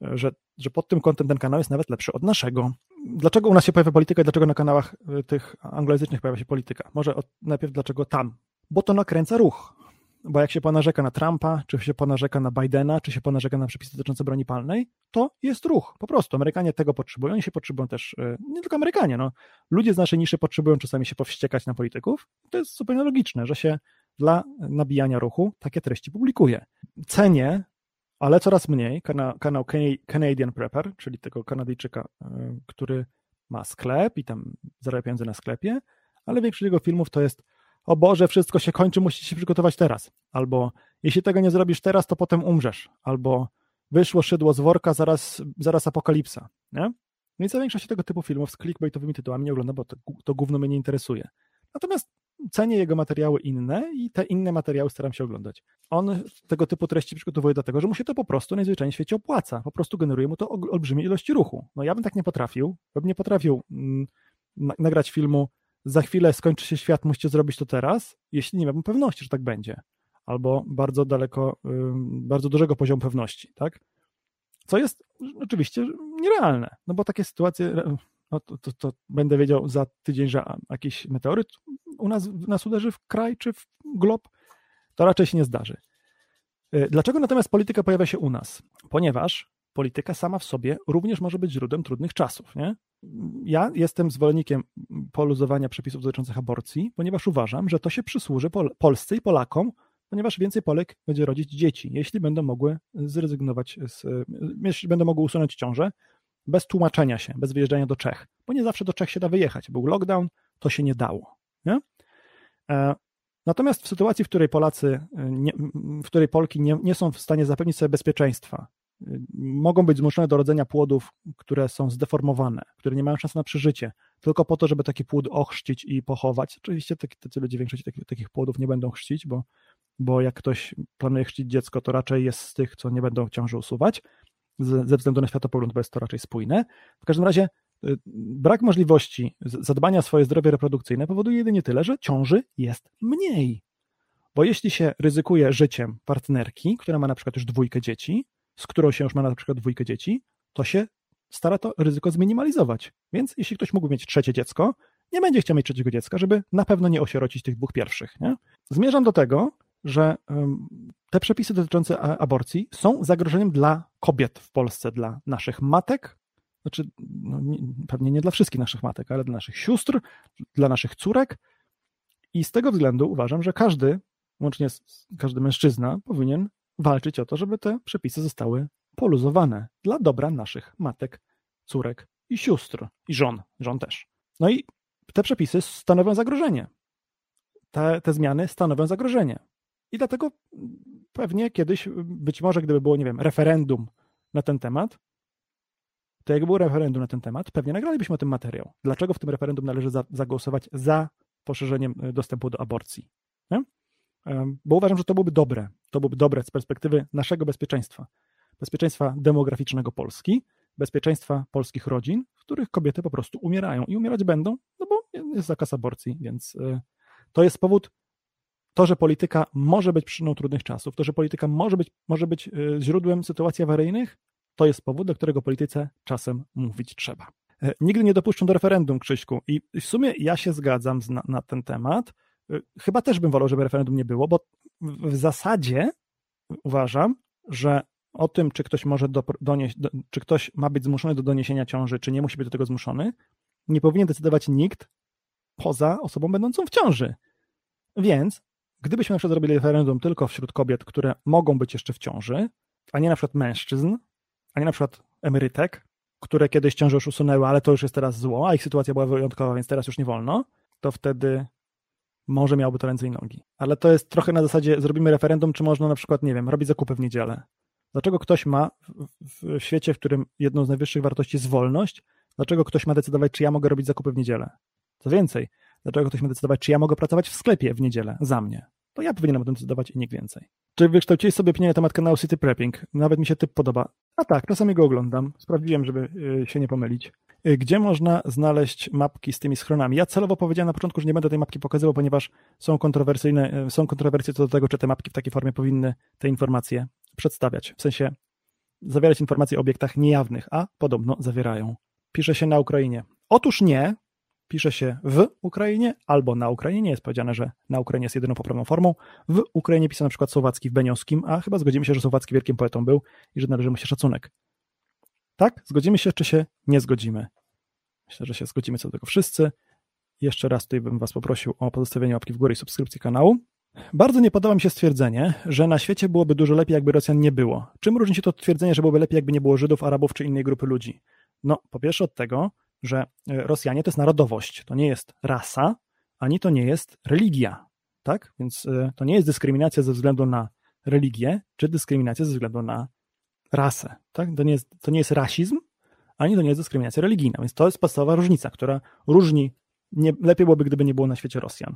że, że pod tym kątem ten kanał jest nawet lepszy od naszego. Dlaczego u nas się pojawia polityka i dlaczego na kanałach y, tych anglojęzycznych pojawia się polityka? Może od, najpierw dlaczego tam? Bo to nakręca ruch bo jak się ponarzeka na Trumpa, czy się ponarzeka na Bidena, czy się ponarzeka na przepisy dotyczące broni palnej, to jest ruch. Po prostu Amerykanie tego potrzebują. Oni się potrzebują też, e, nie tylko Amerykanie, no, ludzie z naszej niszy potrzebują czasami się powściekać na polityków. To jest zupełnie logiczne, że się dla nabijania ruchu takie treści publikuje. Cenię, ale coraz mniej, kanał, kanał Canadian Prepper, czyli tego Kanadyjczyka, e, który ma sklep i tam zarabia pieniądze na sklepie, ale większość jego filmów to jest o Boże, wszystko się kończy, musisz się przygotować teraz. Albo jeśli tego nie zrobisz teraz, to potem umrzesz. Albo wyszło szydło z worka, zaraz, zaraz apokalipsa. Nie? Więc ja większość tego typu filmów z clickbaitowymi tytułami nie oglądam, bo to, to gówno mnie nie interesuje. Natomiast cenię jego materiały inne i te inne materiały staram się oglądać. On tego typu treści przygotowuje dlatego, że mu się to po prostu najzwyczajniej w świecie opłaca. Po prostu generuje mu to olbrzymie ilości ruchu. No ja bym tak nie potrafił. Bym nie potrafił mm, nagrać filmu za chwilę skończy się świat, musicie zrobić to teraz, jeśli nie mam pewności, że tak będzie. Albo bardzo daleko, bardzo dużego poziomu pewności, tak? Co jest oczywiście nierealne, no bo takie sytuacje, no to, to, to będę wiedział za tydzień, że jakiś meteoryt u nas, nas uderzy w kraj czy w glob, to raczej się nie zdarzy. Y, dlaczego natomiast polityka pojawia się u nas? Ponieważ polityka sama w sobie również może być źródłem trudnych czasów. Nie? Ja jestem zwolennikiem poluzowania przepisów dotyczących aborcji, ponieważ uważam, że to się przysłuży Pol Polsce i Polakom, ponieważ więcej Polek będzie rodzić dzieci, jeśli będą mogły zrezygnować, z, jeśli będą mogły usunąć ciążę bez tłumaczenia się, bez wyjeżdżania do Czech, bo nie zawsze do Czech się da wyjechać. Był lockdown, to się nie dało. Nie? E, natomiast w sytuacji, w której Polacy, nie, w której Polki nie, nie są w stanie zapewnić sobie bezpieczeństwa, mogą być zmuszone do rodzenia płodów, które są zdeformowane, które nie mają szansy na przeżycie, tylko po to, żeby taki płód ochrzcić i pochować. Oczywiście tacy ludzie w większości takich, takich płodów nie będą chrzcić, bo, bo jak ktoś planuje chrzcić dziecko, to raczej jest z tych, co nie będą ciąży usuwać, ze względu na światopogląd, bo jest to raczej spójne. W każdym razie y, brak możliwości zadbania o swoje zdrowie reprodukcyjne powoduje jedynie tyle, że ciąży jest mniej. Bo jeśli się ryzykuje życiem partnerki, która ma na przykład już dwójkę dzieci, z którą się już ma na przykład dwójkę dzieci, to się stara to ryzyko zminimalizować. Więc jeśli ktoś mógłby mieć trzecie dziecko, nie będzie chciał mieć trzeciego dziecka, żeby na pewno nie osierocić tych dwóch pierwszych. Nie? Zmierzam do tego, że te przepisy dotyczące aborcji są zagrożeniem dla kobiet w Polsce, dla naszych matek, znaczy no, nie, pewnie nie dla wszystkich naszych matek, ale dla naszych sióstr, dla naszych córek. I z tego względu uważam, że każdy, łącznie z każdy mężczyzna, powinien walczyć o to, żeby te przepisy zostały poluzowane dla dobra naszych matek, córek i sióstr, i żon, żon też. No i te przepisy stanowią zagrożenie. Te, te zmiany stanowią zagrożenie. I dlatego pewnie kiedyś, być może gdyby było, nie wiem, referendum na ten temat, to jak było referendum na ten temat, pewnie nagralibyśmy o tym materiał. Dlaczego w tym referendum należy za, zagłosować za poszerzeniem e, dostępu do aborcji? Nie? Bo uważam, że to byłoby dobre. To byłoby dobre z perspektywy naszego bezpieczeństwa. Bezpieczeństwa demograficznego Polski, bezpieczeństwa polskich rodzin, w których kobiety po prostu umierają i umierać będą, no bo jest zakaz aborcji, więc e, to jest powód to, że polityka może być przyczyną trudnych czasów, to, że polityka może być, może być y, źródłem sytuacji awaryjnych, to jest powód, do którego polityce czasem mówić trzeba. E, nigdy nie dopuszczą do referendum, Krzyśku. I w sumie ja się zgadzam na, na ten temat. E, chyba też bym wolał, żeby referendum nie było, bo w zasadzie uważam, że o tym, czy ktoś może do, donieść, do, czy ktoś ma być zmuszony do doniesienia ciąży, czy nie musi być do tego zmuszony, nie powinien decydować nikt poza osobą będącą w ciąży. Więc Gdybyśmy na przykład zrobili referendum tylko wśród kobiet, które mogą być jeszcze w ciąży, a nie na przykład mężczyzn, a nie na przykład emerytek, które kiedyś ciążę już usunęły, ale to już jest teraz zło, a ich sytuacja była wyjątkowa, więc teraz już nie wolno, to wtedy może miałoby to ręce i nogi. Ale to jest trochę na zasadzie, zrobimy referendum, czy można na przykład, nie wiem, robić zakupy w niedzielę. Dlaczego ktoś ma w świecie, w którym jedną z najwyższych wartości jest wolność, dlaczego ktoś ma decydować, czy ja mogę robić zakupy w niedzielę? Co więcej, Dlaczego ktoś ma decydować, czy ja mogę pracować w sklepie w niedzielę za mnie? To ja powinienem o tym decydować i nikt więcej. Czy wykształciłeś sobie opinię na temat kanału City Prepping? Nawet mi się typ podoba. A tak, czasami go oglądam. Sprawdziłem, żeby y, się nie pomylić. Y, gdzie można znaleźć mapki z tymi schronami? Ja celowo powiedziałem na początku, że nie będę tej mapki pokazywał, ponieważ są kontrowersyjne, y, są kontrowersje co do tego, czy te mapki w takiej formie powinny te informacje przedstawiać. W sensie zawierać informacje o obiektach niejawnych, a podobno zawierają. Pisze się na Ukrainie. Otóż nie, pisze się w Ukrainie albo na Ukrainie. Nie jest powiedziane, że na Ukrainie jest jedyną poprawną formą. W Ukrainie pisano na przykład Słowacki w Beniowskim, a chyba zgodzimy się, że Słowacki wielkim poetą był i że należy mu się szacunek. Tak? Zgodzimy się, czy się nie zgodzimy? Myślę, że się zgodzimy co do tego wszyscy. Jeszcze raz tutaj bym Was poprosił o pozostawienie łapki w górę i subskrypcji kanału. Bardzo nie podoba mi się stwierdzenie, że na świecie byłoby dużo lepiej, jakby Rosjan nie było. Czym różni się to twierdzenie, że byłoby lepiej, jakby nie było Żydów, Arabów czy innej grupy ludzi? No, po pierwsze od tego, że e, Rosjanie to jest narodowość, to nie jest rasa, ani to nie jest religia. Tak? Więc e, to nie jest dyskryminacja ze względu na religię, czy dyskryminacja ze względu na rasę. Tak? To, nie jest, to nie jest rasizm, ani to nie jest dyskryminacja religijna. Więc to jest podstawowa różnica, która różni, nie, lepiej byłoby, gdyby nie było na świecie Rosjan,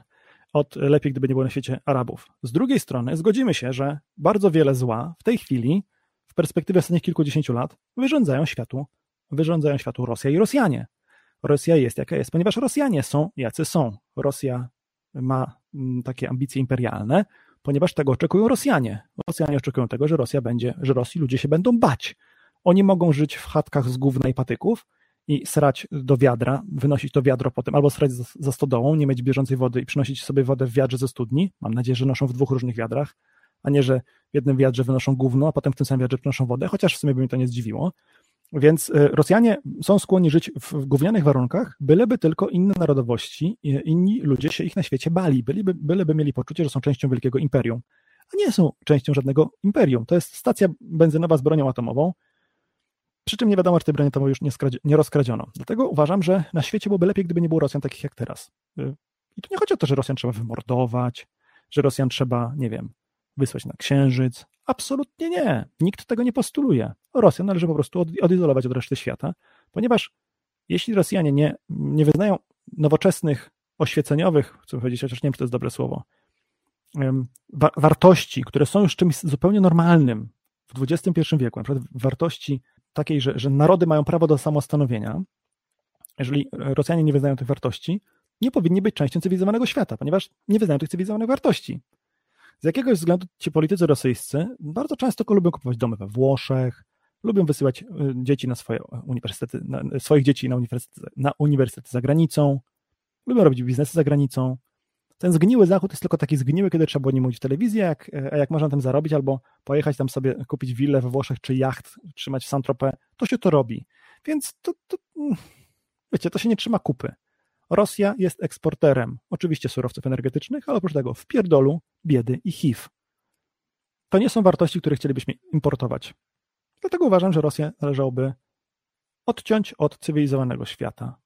od lepiej, gdyby nie było na świecie Arabów. Z drugiej strony zgodzimy się, że bardzo wiele zła w tej chwili, w perspektywie ostatnich kilkudziesięciu lat, wyrządzają światu, wyrządzają światu Rosja i Rosjanie. Rosja jest jaka jest, ponieważ Rosjanie są jacy są. Rosja ma mm, takie ambicje imperialne, ponieważ tego oczekują Rosjanie. Rosjanie oczekują tego, że Rosja będzie, że Rosji ludzie się będą bać. Oni mogą żyć w chatkach z gówna i patyków i srać do wiadra, wynosić to wiadro potem, albo srać za stodołą, nie mieć bieżącej wody i przynosić sobie wodę w wiadrze ze studni. Mam nadzieję, że noszą w dwóch różnych wiadrach, a nie, że w jednym wiadrze wynoszą gówno, a potem w tym samym wiadrze przynoszą wodę, chociaż w sumie by mi to nie zdziwiło. Więc e, Rosjanie są skłonni żyć w gównianych warunkach, byleby tylko inne narodowości, inni ludzie się ich na świecie bali, byliby, byleby mieli poczucie, że są częścią wielkiego imperium. A nie są częścią żadnego imperium. To jest stacja benzynowa z bronią atomową, przy czym nie wiadomo, czy tej broni atomowej już nie, nie rozkradziono. Dlatego uważam, że na świecie byłoby lepiej, gdyby nie było Rosjan takich jak teraz. Y, I tu nie chodzi o to, że Rosjan trzeba wymordować, że Rosjan trzeba, nie wiem, wysłać na księżyc. Absolutnie nie. Nikt tego nie postuluje. Rosjan należy po prostu od, odizolować od reszty świata, ponieważ jeśli Rosjanie nie, nie wyznają nowoczesnych, oświeceniowych, chcę powiedzieć, chociaż nie wiem, czy to jest dobre słowo, wa wartości, które są już czymś zupełnie normalnym w XXI wieku, na przykład wartości takiej, że, że narody mają prawo do samostanowienia, jeżeli Rosjanie nie wyznają tych wartości, nie powinni być częścią cywilizowanego świata, ponieważ nie wyznają tych cywilizowanych wartości. Z jakiegoś względu ci politycy rosyjscy bardzo często lubią kupować domy we Włoszech, lubią wysyłać y, dzieci na swoje uniwersytety, na, swoich dzieci na uniwersytety, na uniwersytety za granicą, lubią robić biznesy za granicą. Ten zgniły zachód jest tylko taki zgniły, kiedy trzeba było nie mówić w telewizji, jak, a jak można tym zarobić, albo pojechać tam sobie, kupić willę we Włoszech, czy jacht, trzymać w Saint-Tropez, to się to robi. Więc to, to, wiecie, to się nie trzyma kupy. Rosja jest eksporterem, oczywiście surowców energetycznych, ale oprócz tego w pierdolu, biedy i HIV. To nie są wartości, które chcielibyśmy importować. Dlatego uważam, że Rosję należałoby odciąć od cywilizowanego świata.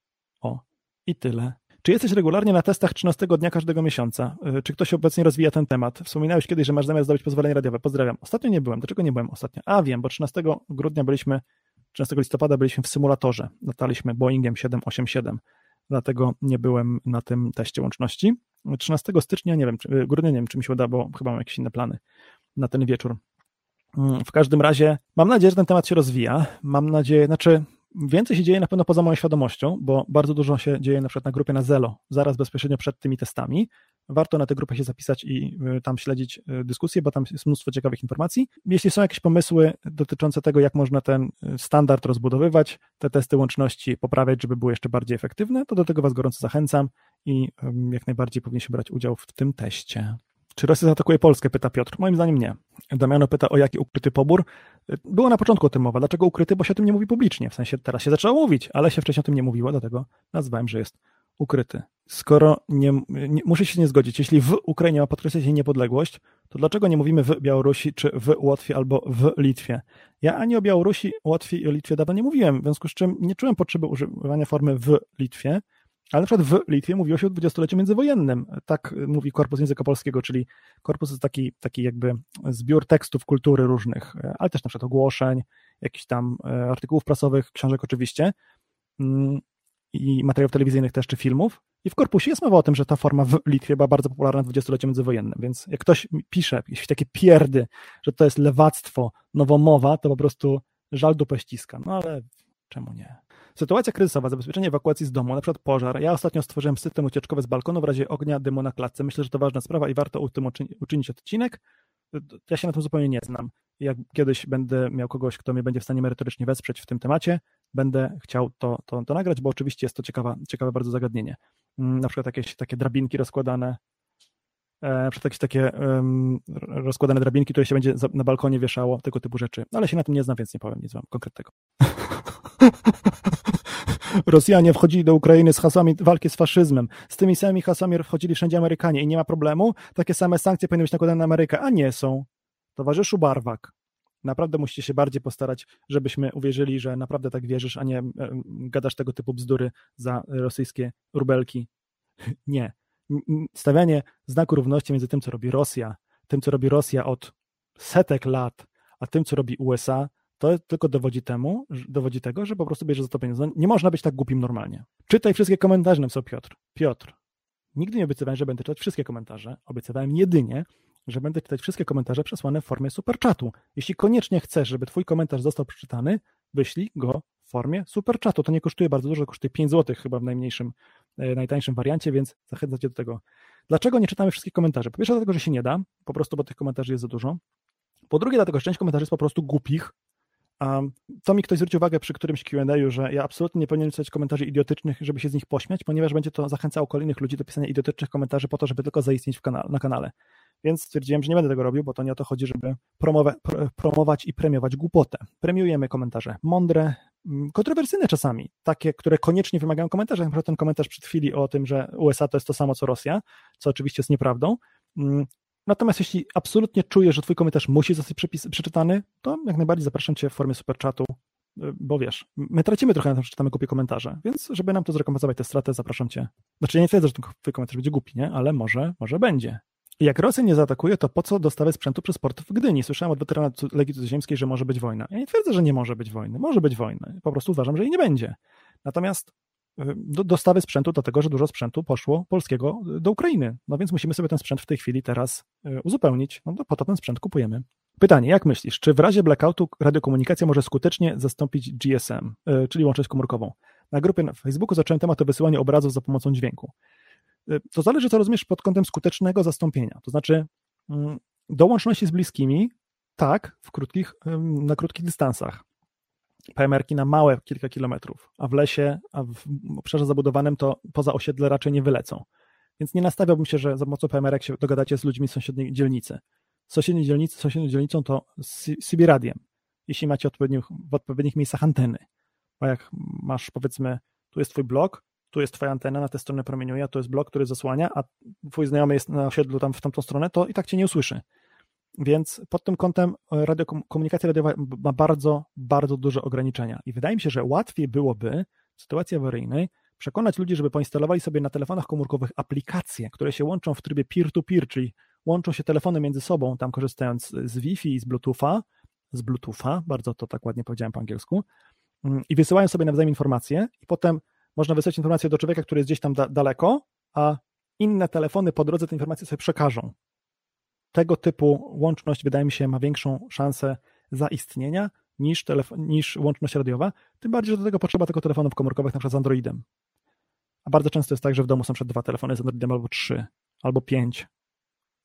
O, i tyle. Czy jesteś regularnie na testach 13 dnia każdego miesiąca? Y, czy ktoś obecnie rozwija ten temat? Wspominałeś kiedyś, że masz zamiar zdobyć pozwolenie radiowe. Pozdrawiam. Ostatnio nie byłem. Dlaczego nie byłem ostatnio? A wiem, bo 13 grudnia byliśmy, 13 listopada byliśmy w symulatorze. Lataliśmy Boeingiem 787. Dlatego nie byłem na tym teście łączności. 13 stycznia, nie wiem, y, grudnia, nie wiem, czy mi się uda, bo chyba mam jakieś inne plany na ten wieczór. Mm, w każdym razie mam nadzieję, że ten temat się rozwija. Mam nadzieję, znaczy Więcej się dzieje na pewno poza moją świadomością, bo bardzo dużo się dzieje na przykład na grupie na Zelo, zaraz bezpośrednio przed tymi testami. Warto na tę grupę się zapisać i y, tam śledzić y, dyskusję, bo tam jest mnóstwo ciekawych informacji. Jeśli są jakieś pomysły dotyczące tego, jak można ten y, standard rozbudowywać, te testy łączności poprawiać, żeby były jeszcze bardziej efektywne, to do tego Was gorąco zachęcam i jak najbardziej powinniście brać udział w tym teście. Czy Rosja zaatakuje Polskę? Pyta Piotr. Moim zdaniem nie. Damiano pyta, o jaki ukryty pobór. Było na początku o tym mowa. Dlaczego ukryty? Bo się o tym nie mówi publicznie. W sensie teraz się zaczęło mówić, ale się wcześniej o tym nie mówiło, dlatego nazwałem, że jest ukryty. Skoro nie, nie, muszę się nie zgodzić, jeśli w Ukrainie ma podkreślać się niepodległość, to dlaczego nie mówimy w Białorusi, czy w Łotwie, albo w Litwie? Ja ani o Białorusi, Łotwie i o Litwie dawno nie mówiłem, w związku z czym nie czułem potrzeby używania formy w Litwie, ale na przykład w Litwie mówiło się o dwudziestoleciu międzywojennym. Tak mówi Korpus Języka Polskiego, czyli korpus jest taki, taki jakby zbiór tekstów kultury różnych, ale też na przykład ogłoszeń, jakichś tam e, artykułów prasowych, książek oczywiście mm, i materiałów telewizyjnych też, czy filmów. I w korpusie jest mowa o tym, że ta forma w Litwie była bardzo popularna w dwudziestoleciu międzywojennym, więc jak ktoś pisze jakieś takie pierdy, że to jest lewactwo, nowomowa, to po prostu żal dupę ściska. No ale czemu nie? Sytuacja kryzysowa, zabezpieczenie ewakuacji z domu, na przykład pożar. Ja ostatnio stworzyłem system ucieczkowy z balkonu w razie ognia, dymu na klatce. Myślę, że to ważna sprawa i warto o tym uczynić odcinek. Ja się na tym zupełnie nie znam. Jak kiedyś będę miał kogoś, kto mnie będzie w stanie merytorycznie wesprzeć w tym temacie, będę chciał to, to, to nagrać, bo oczywiście jest to ciekawa, ciekawe bardzo zagadnienie. Mm, na przykład jakieś takie drabinki rozkładane, e, na przykład jakieś takie um, rozkładane drabinki, które się będzie na balkonie wieszało, tego typu rzeczy. Ale się na tym nie znam, więc nie powiem nic wam konkretnego. Rosjanie wchodzili do Ukrainy z hasłami walki z faszyzmem. Z tymi samymi hasłami wchodzili wszędzie Amerykanie i nie ma problemu. Takie same sankcje powinny być nakładane na Amerykę, a nie są. Towarzyszu Barwak, naprawdę musicie się bardziej postarać, żebyśmy uwierzyli, że naprawdę tak wierzysz, a nie gadasz tego typu bzdury za rosyjskie rubelki. Nie. Stawianie znaku równości między tym, co robi Rosja, tym, co robi Rosja od setek lat, a tym, co robi USA, to tylko dowodzi temu, dowodzi tego, że po prostu bierze za to pieniądze. No, nie można być tak głupim normalnie. Czytaj wszystkie komentarze, napisał Piotr. Piotr, nigdy nie obiecywałem, że będę czytać wszystkie komentarze. Obiecywałem jedynie, że będę czytać wszystkie komentarze przesłane w formie superchatu. Jeśli koniecznie chcesz, żeby twój komentarz został przeczytany, wyślij go w formie superchatu. To nie kosztuje bardzo dużo, kosztuje 5 zł chyba w najmniejszym, e, najtańszym wariancie, więc zachęcam cię do tego. Dlaczego nie czytamy wszystkich komentarzy? Po pierwsze dlatego, że się nie da, po prostu bo tych komentarzy jest za dużo. Po drugie dlatego, że część komentarzy jest po prostu głupich, Um, to mi ktoś zwrócił uwagę przy którymś Q&A, że ja absolutnie nie powinienem pisać komentarzy idiotycznych, żeby się z nich pośmiać, ponieważ będzie to zachęcało kolejnych ludzi do pisania idiotycznych komentarzy po to, żeby tylko zaistnieć kanale, na kanale. Więc stwierdziłem, że nie będę tego robił, bo to nie o to chodzi, żeby promować i premiować głupotę. Premiujemy komentarze mądre, mm, kontrowersyjne czasami, takie, które koniecznie wymagają komentarza. Na przykład ten komentarz przed chwili o tym, że USA to jest to samo co Rosja, co oczywiście jest nieprawdą. Natomiast jeśli absolutnie czujesz, że twój komentarz musi zostać przeczytany, to jak najbardziej zapraszam cię w formie superchatu, y, bo wiesz, my tracimy trochę na tym, że czytamy głupie komentarze, więc żeby nam to zrekompensować tę stratę, zapraszam cię. Znaczy ja nie twierdzę, że twój komentarz będzie głupi, nie? Ale może, może będzie. Jak Rosja nie zaatakuje, to po co dostawy sprzętu przez port w Gdyni? Słyszałem od weterana Legii Cudzoziemskiej, że może być wojna. Ja nie twierdzę, że nie może być wojny. Może być wojna. Po prostu uważam, że jej nie będzie. Natomiast do, dostawy sprzętu do tego, że dużo sprzętu poszło polskiego do Ukrainy. No więc musimy sobie ten sprzęt w tej chwili teraz y, uzupełnić. No to po to ten sprzęt kupujemy. Pytanie, jak myślisz, czy w razie blackoutu radiokomunikacja może skutecznie zastąpić GSM, y, czyli łączność komórkową? Na grupie na Facebooku zacząłem temat o wysyłaniu obrazów za pomocą dźwięku. Y, to zależy, co rozumiesz pod kątem skutecznego zastąpienia. To znaczy, mm, do łączności z bliskimi, tak, w krótkich, na krótkich dystansach. PMR-ki na małe kilka kilometrów, a w lesie, a w obszarze zabudowanym to poza osiedle raczej nie wylecą. Więc nie nastawiałbym się, że za pomocą PMR, jak się dogadacie z ludźmi z sąsiedniej dzielnicy. Sąsiedniej dzielnicy, sąsiednią dzielnicą to radiem, jeśli macie odpowiednich, w odpowiednich miejscach anteny. Bo jak masz, powiedzmy, tu jest twój blok, tu jest twoja antena, na tę stronę promieniuje, a to jest blok, który zasłania, a twój znajomy jest na osiedlu tam w tamtą stronę, to i tak cię nie usłyszy. Więc pod tym kątem e, radiokomunikacja radiowa ma bardzo, bardzo duże ograniczenia. I wydaje mi się, że łatwiej byłoby w sytuacji awaryjnej przekonać ludzi, żeby poinstalowali sobie na telefonach komórkowych aplikacje, które się łączą w trybie peer-to-peer, czyli łączą się telefony między sobą, tam korzystając z Wi-Fi i z Bluetootha, z Bluetootha, bardzo to tak ładnie powiedziałem po angielsku, mm, i wysyłają sobie nawzajem informacje i potem można wysłać informację do człowieka, który jest gdzieś tam da daleko, a inne telefony po drodze te informacje sobie przekażą. Tego typu łączność, wydaje mi się, ma większą szansę zaistnienia niż, niż łączność radiowa, tym bardziej, że do tego potrzeba tylko telefonów komórkowych, na przykład z Androidem. A bardzo często jest tak, że w domu są przed dwa telefony z Androidem albo trzy, albo pięć,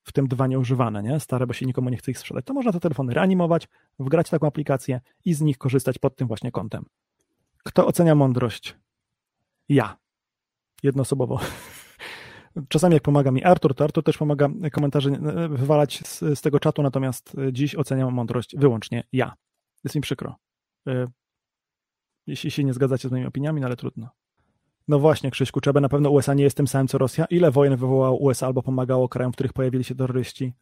w tym dwa nieużywane, nie? stare, bo się nikomu nie chce ich sprzedać. To można te telefony reanimować, wgrać taką aplikację i z nich korzystać pod tym właśnie kątem. Kto ocenia mądrość? Ja. Jednoosobowo. Czasami jak pomaga mi Artur, to Artur też pomaga komentarze wywalać z, z tego czatu, natomiast dziś oceniam mądrość wyłącznie ja. Jest mi przykro. E, jeśli się nie zgadzacie z moimi opiniami, no ale trudno. No właśnie, Krzyśku, trzeba na pewno USA nie jest tym samym co Rosja. Ile wojen wywołało USA albo pomagało krajom, w których pojawili się terroryści?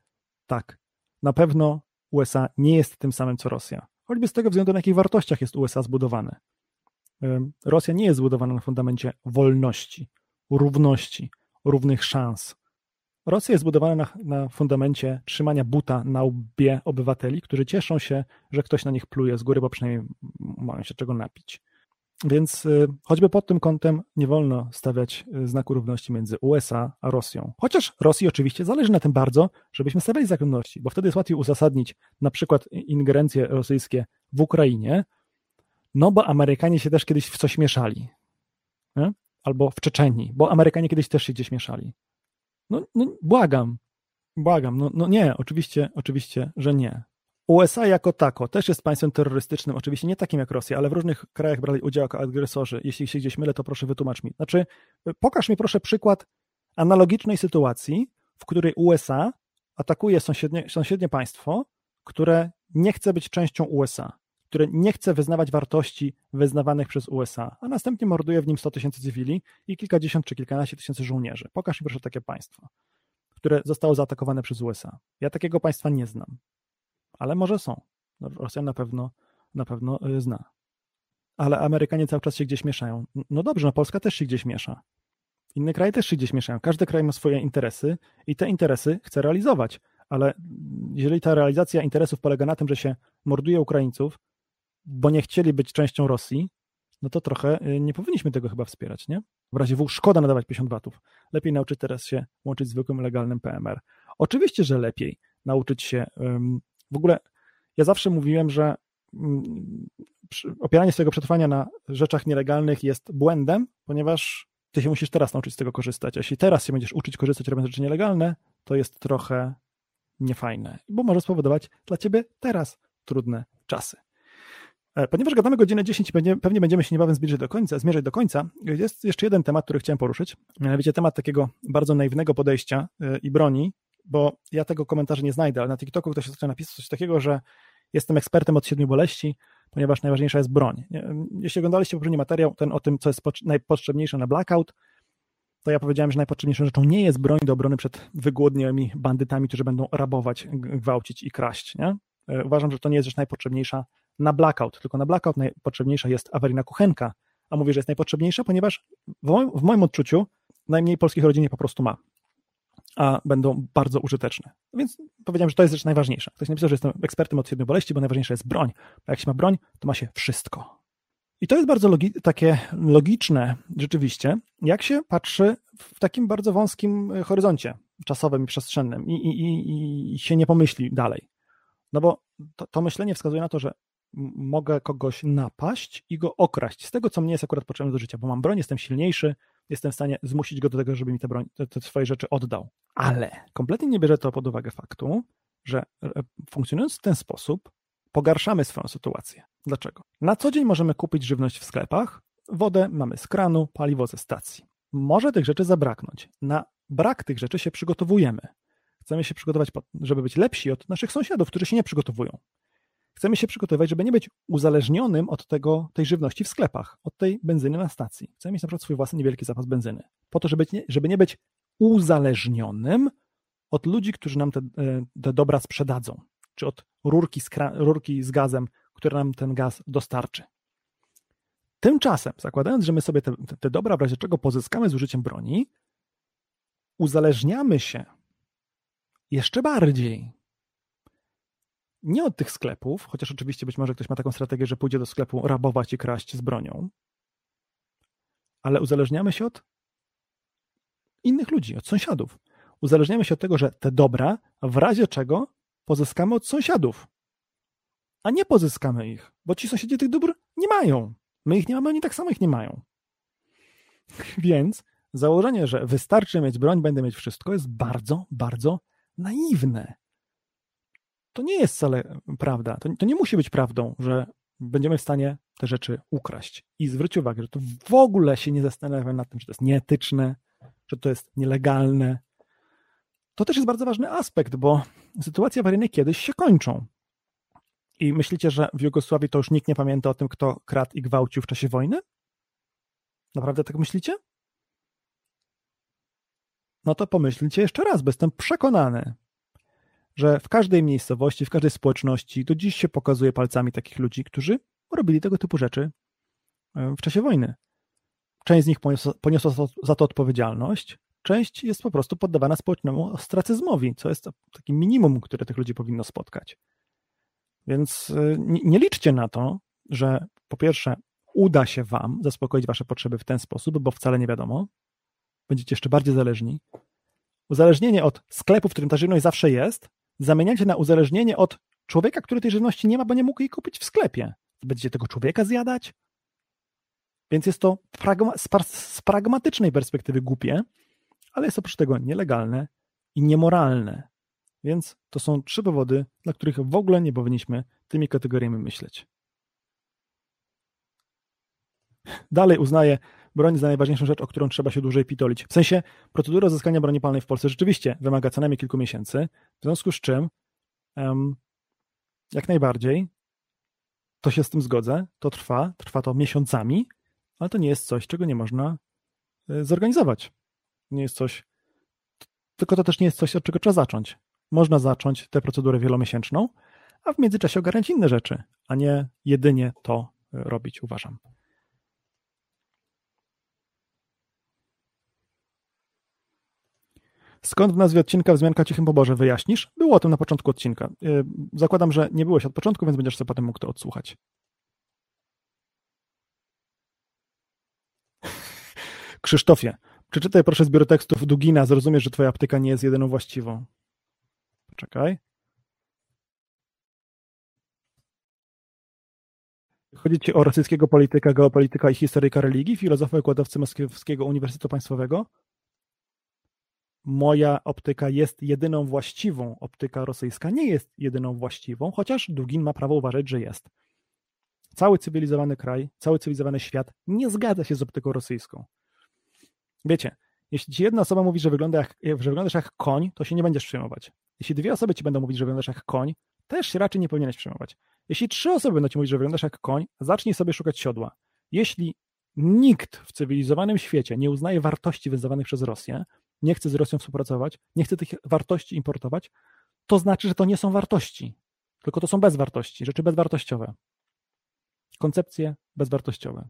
Tak. Na pewno USA nie jest tym samym co Rosja. Choćby z tego względu, na jakich wartościach jest USA zbudowane. Rosja nie jest zbudowana na fundamencie wolności, równości, równych szans. Rosja jest zbudowana na, na, fundamencie trzymania buta na łbie obywateli, którzy cieszą się, że ktoś na nich pluje z góry, bo przynajmniej mają się czego napić. Więc y, choćby pod tym kątem nie wolno stawiać y, znaku równości między USA a Rosją. Chociaż Rosji oczywiście zależy na tym bardzo, żebyśmy stawiali znak równości, bo wtedy jest łatwiej uzasadnić na przykład ingerencje rosyjskie w Ukrainie, no bo Amerykanie się też kiedyś w coś mieszali. Nie? Albo w Czeczenii, bo Amerykanie kiedyś też się gdzieś mieszali. No, no błagam, błagam, no, no nie, oczywiście, oczywiście, że nie. USA jako tako też jest państwem terrorystycznym, oczywiście nie takim jak Rosja, ale w różnych krajach brali udział jako agresorzy. Jeśli się gdzieś mylę, to proszę wytłumacz mi. Znaczy, pokaż mi proszę przykład analogicznej sytuacji, w której USA atakuje sąsiednie, sąsiednie państwo, które nie chce być częścią USA które nie chce wyznawać wartości wyznawanych przez USA, a następnie morduje w nim 100 tysięcy cywili i kilkadziesiąt czy kilkanaście tysięcy żołnierzy. Pokaż mi proszę takie państwo, które zostało zaatakowane przez USA. Ja takiego państwa nie znam, ale może są. No, Rosja na pewno, na pewno y, zna. Ale Amerykanie cały czas się gdzieś mieszają. No dobrze, no Polska też się gdzieś miesza. Inne kraje też się gdzieś mieszają. Każdy kraj ma swoje interesy i te interesy chce realizować. Ale jeżeli ta realizacja interesów polega na tym, że się morduje Ukraińców, bo nie chcieli być częścią Rosji, no to trochę y, nie powinniśmy tego chyba wspierać, nie? W razie W szkoda nadawać 50 watów. Lepiej nauczyć teraz się łączyć zwykłym, legalnym PMR. Oczywiście, że lepiej nauczyć się. W ogóle ja zawsze mówiłem, że opieranie swojego przetrwania na rzeczach nielegalnych jest błędem, ponieważ ty się musisz teraz nauczyć z tego korzystać. A jeśli teraz się będziesz uczyć korzystać robiąc rzeczy nielegalne, to jest trochę niefajne, bo może spowodować dla ciebie teraz trudne czasy. E, ponieważ gadamy godzinę 10 i pewnie będziemy się niebawem zbliżyć do końca, zmierzać do końca, jest jeszcze jeden temat, który chciałem poruszyć, mianowicie temat takiego bardzo naiwnego podejścia e, i broni bo ja tego komentarza nie znajdę, ale na TikToku ktoś zaczyna napisać coś takiego, że jestem ekspertem od siedmiu boleści, ponieważ najważniejsza jest broń. Jeśli oglądaliście poprzedni materiał, ten o tym, co jest najpotrzebniejsze na blackout, to ja powiedziałem, że najpotrzebniejszą rzeczą nie jest broń do obrony przed wygłodniałymi bandytami, którzy będą rabować, gwałcić i kraść. Nie? E, uważam, że to nie jest rzecz najpotrzebniejsza na blackout, tylko na blackout najpotrzebniejsza jest awaryjna kuchenka. A mówię, że jest najpotrzebniejsza, ponieważ w moim, w moim odczuciu najmniej polskich rodzin po prostu ma a będą bardzo użyteczne. Więc powiedziałem, że to jest rzecz najważniejsza. Ktoś napisał, że jestem ekspertem od siedmiu boleści, bo najważniejsza jest broń. A jak się ma broń, to ma się wszystko. I to jest bardzo logi takie logiczne rzeczywiście, jak się patrzy w takim bardzo wąskim e, horyzoncie czasowym i przestrzennym i, i, i, i się nie pomyśli dalej. No bo to, to myślenie wskazuje na to, że mogę kogoś napaść i go okraść z tego, co mnie jest akurat potrzebne do życia, bo mam broń, jestem silniejszy, jestem w stanie zmusić go do tego, żeby mi te, broń, te, te swoje rzeczy oddał. Ale kompletnie nie bierze to pod uwagę faktu, że e, funkcjonując w ten sposób, pogarszamy swoją sytuację. Dlaczego? Na co dzień możemy kupić żywność w sklepach, wodę mamy z kranu, paliwo ze stacji. Może tych rzeczy zabraknąć. Na brak tych rzeczy się przygotowujemy. Chcemy się przygotować, żeby być lepsi od naszych sąsiadów, którzy się nie przygotowują. Chcemy się przygotować, żeby nie być uzależnionym od tego, tej żywności w sklepach, od tej benzyny na stacji. Chcemy mieć na przykład swój własny niewielki zapas benzyny, po to, żeby nie, żeby nie być uzależnionym od ludzi, którzy nam te, e, te dobra sprzedadzą, czy od rurki z, rurki z gazem, która nam ten gaz dostarczy. Tymczasem, zakładając, że my sobie te, te dobra w razie czego pozyskamy z użyciem broni, uzależniamy się jeszcze bardziej nie od tych sklepów, chociaż oczywiście być może ktoś ma taką strategię, że pójdzie do sklepu rabować i kraść z bronią, ale uzależniamy się od innych ludzi, od sąsiadów. Uzależniamy się od tego, że te dobra w razie czego pozyskamy od sąsiadów, a nie pozyskamy ich, bo ci sąsiedzi tych dóbr nie mają. My ich nie mamy, oni tak samo ich nie mają. Więc założenie, że wystarczy mieć broń, będę mieć wszystko, jest bardzo, bardzo naiwne to nie jest wcale prawda. To, to nie musi być prawdą, że będziemy w stanie te rzeczy ukraść. I zwróć uwagę, że to w ogóle się nie zastanawiam nad tym, czy to jest nieetyczne, że to jest nielegalne. To też jest bardzo ważny aspekt, bo sytuacje awaryjne kiedyś się kończą. I myślicie, że w Jugosławii to już nikt nie pamięta o tym, kto kradł i gwałcił w czasie wojny? Naprawdę tak myślicie? No to pomyślcie jeszcze raz, bo jestem przekonany, że w każdej miejscowości, w każdej społeczności do dziś się pokazuje palcami takich ludzi, którzy robili tego typu rzeczy w czasie wojny. Część z nich poniosła, za to odpowiedzialność, część jest po prostu poddawana społecznemu ostracyzmowi, co jest takim minimum, które tych ludzi powinno spotkać. Więc e, nie liczcie na to, że po pierwsze uda się wam zaspokoić wasze potrzeby w ten sposób, bo wcale nie wiadomo. Będziecie jeszcze bardziej zależni. Uzależnienie od sklepu, w którym ta żywność zawsze jest, zamieniacie na uzależnienie od człowieka, który tej żywności nie ma, bo nie mógł jej kupić w sklepie. Będziecie tego człowieka zjadać? Więc jest to z pragmatycznej perspektywy głupie, ale jest oprócz tego nielegalne i niemoralne. Więc to są trzy powody, dla których w ogóle nie powinniśmy tymi kategoriami myśleć. Dalej uznaję broń za najważniejszą rzecz, o którą trzeba się dłużej pitolić. W sensie procedura uzyskania broni palnej w Polsce rzeczywiście wymaga co najmniej kilku miesięcy, w związku z czym um, jak najbardziej to się z tym zgodzę, to trwa, trwa to miesiącami, ale to nie jest coś, czego nie można y, zorganizować. Nie jest coś, tylko to też nie jest coś, od czego trzeba zacząć. Można zacząć tę procedurę wielomiesięczną, a w międzyczasie ogarniać inne rzeczy, a nie jedynie to y, robić, uważam. Skąd w nazwie odcinka wzmianka o cichym poborze wyjaśnisz? Było o tym na początku odcinka. Y, zakładam, że nie byłeś od początku, więc będziesz sobie potem mógł to odsłuchać. Krzysztofie, przeczytaj proszę zbiór tekstów Dugina, zrozumiesz, że twoja apteka nie jest jedyną właściwą. Poczekaj. Chodzi ci o rosyjskiego polityka, geopolityka i historyka religii, filozofa wykładowcy Moskiewskiego Uniwersytetu Państwowego? Moja optyka jest jedyną właściwą, optyka rosyjska nie jest jedyną właściwą, chociaż Dugin ma prawo uważać, że jest. Cały cywilizowany kraj, cały cywilizowany świat nie zgadza się z optyką rosyjską. Wiecie, Jeśli ci jedna osoba mówi, że, wygląda jak, że wyglądasz jak koń, to się nie będziesz przejmować. Jeśli dwie osoby ci będą mówić, że wyglądasz jak koń, też się raczej nie powinieneś przejmować. Jeśli trzy osoby będą ci mówić, że wyglądasz jak koń, zacznij sobie szukać siodła. Jeśli nikt w cywilizowanym świecie nie uznaje wartości wyznawanych przez Rosję, nie chce z Rosją współpracować, nie chce tych wartości importować, to znaczy, że to nie są wartości, tylko to są bezwartości, rzeczy bezwartościowe. Koncepcje bezwartościowe.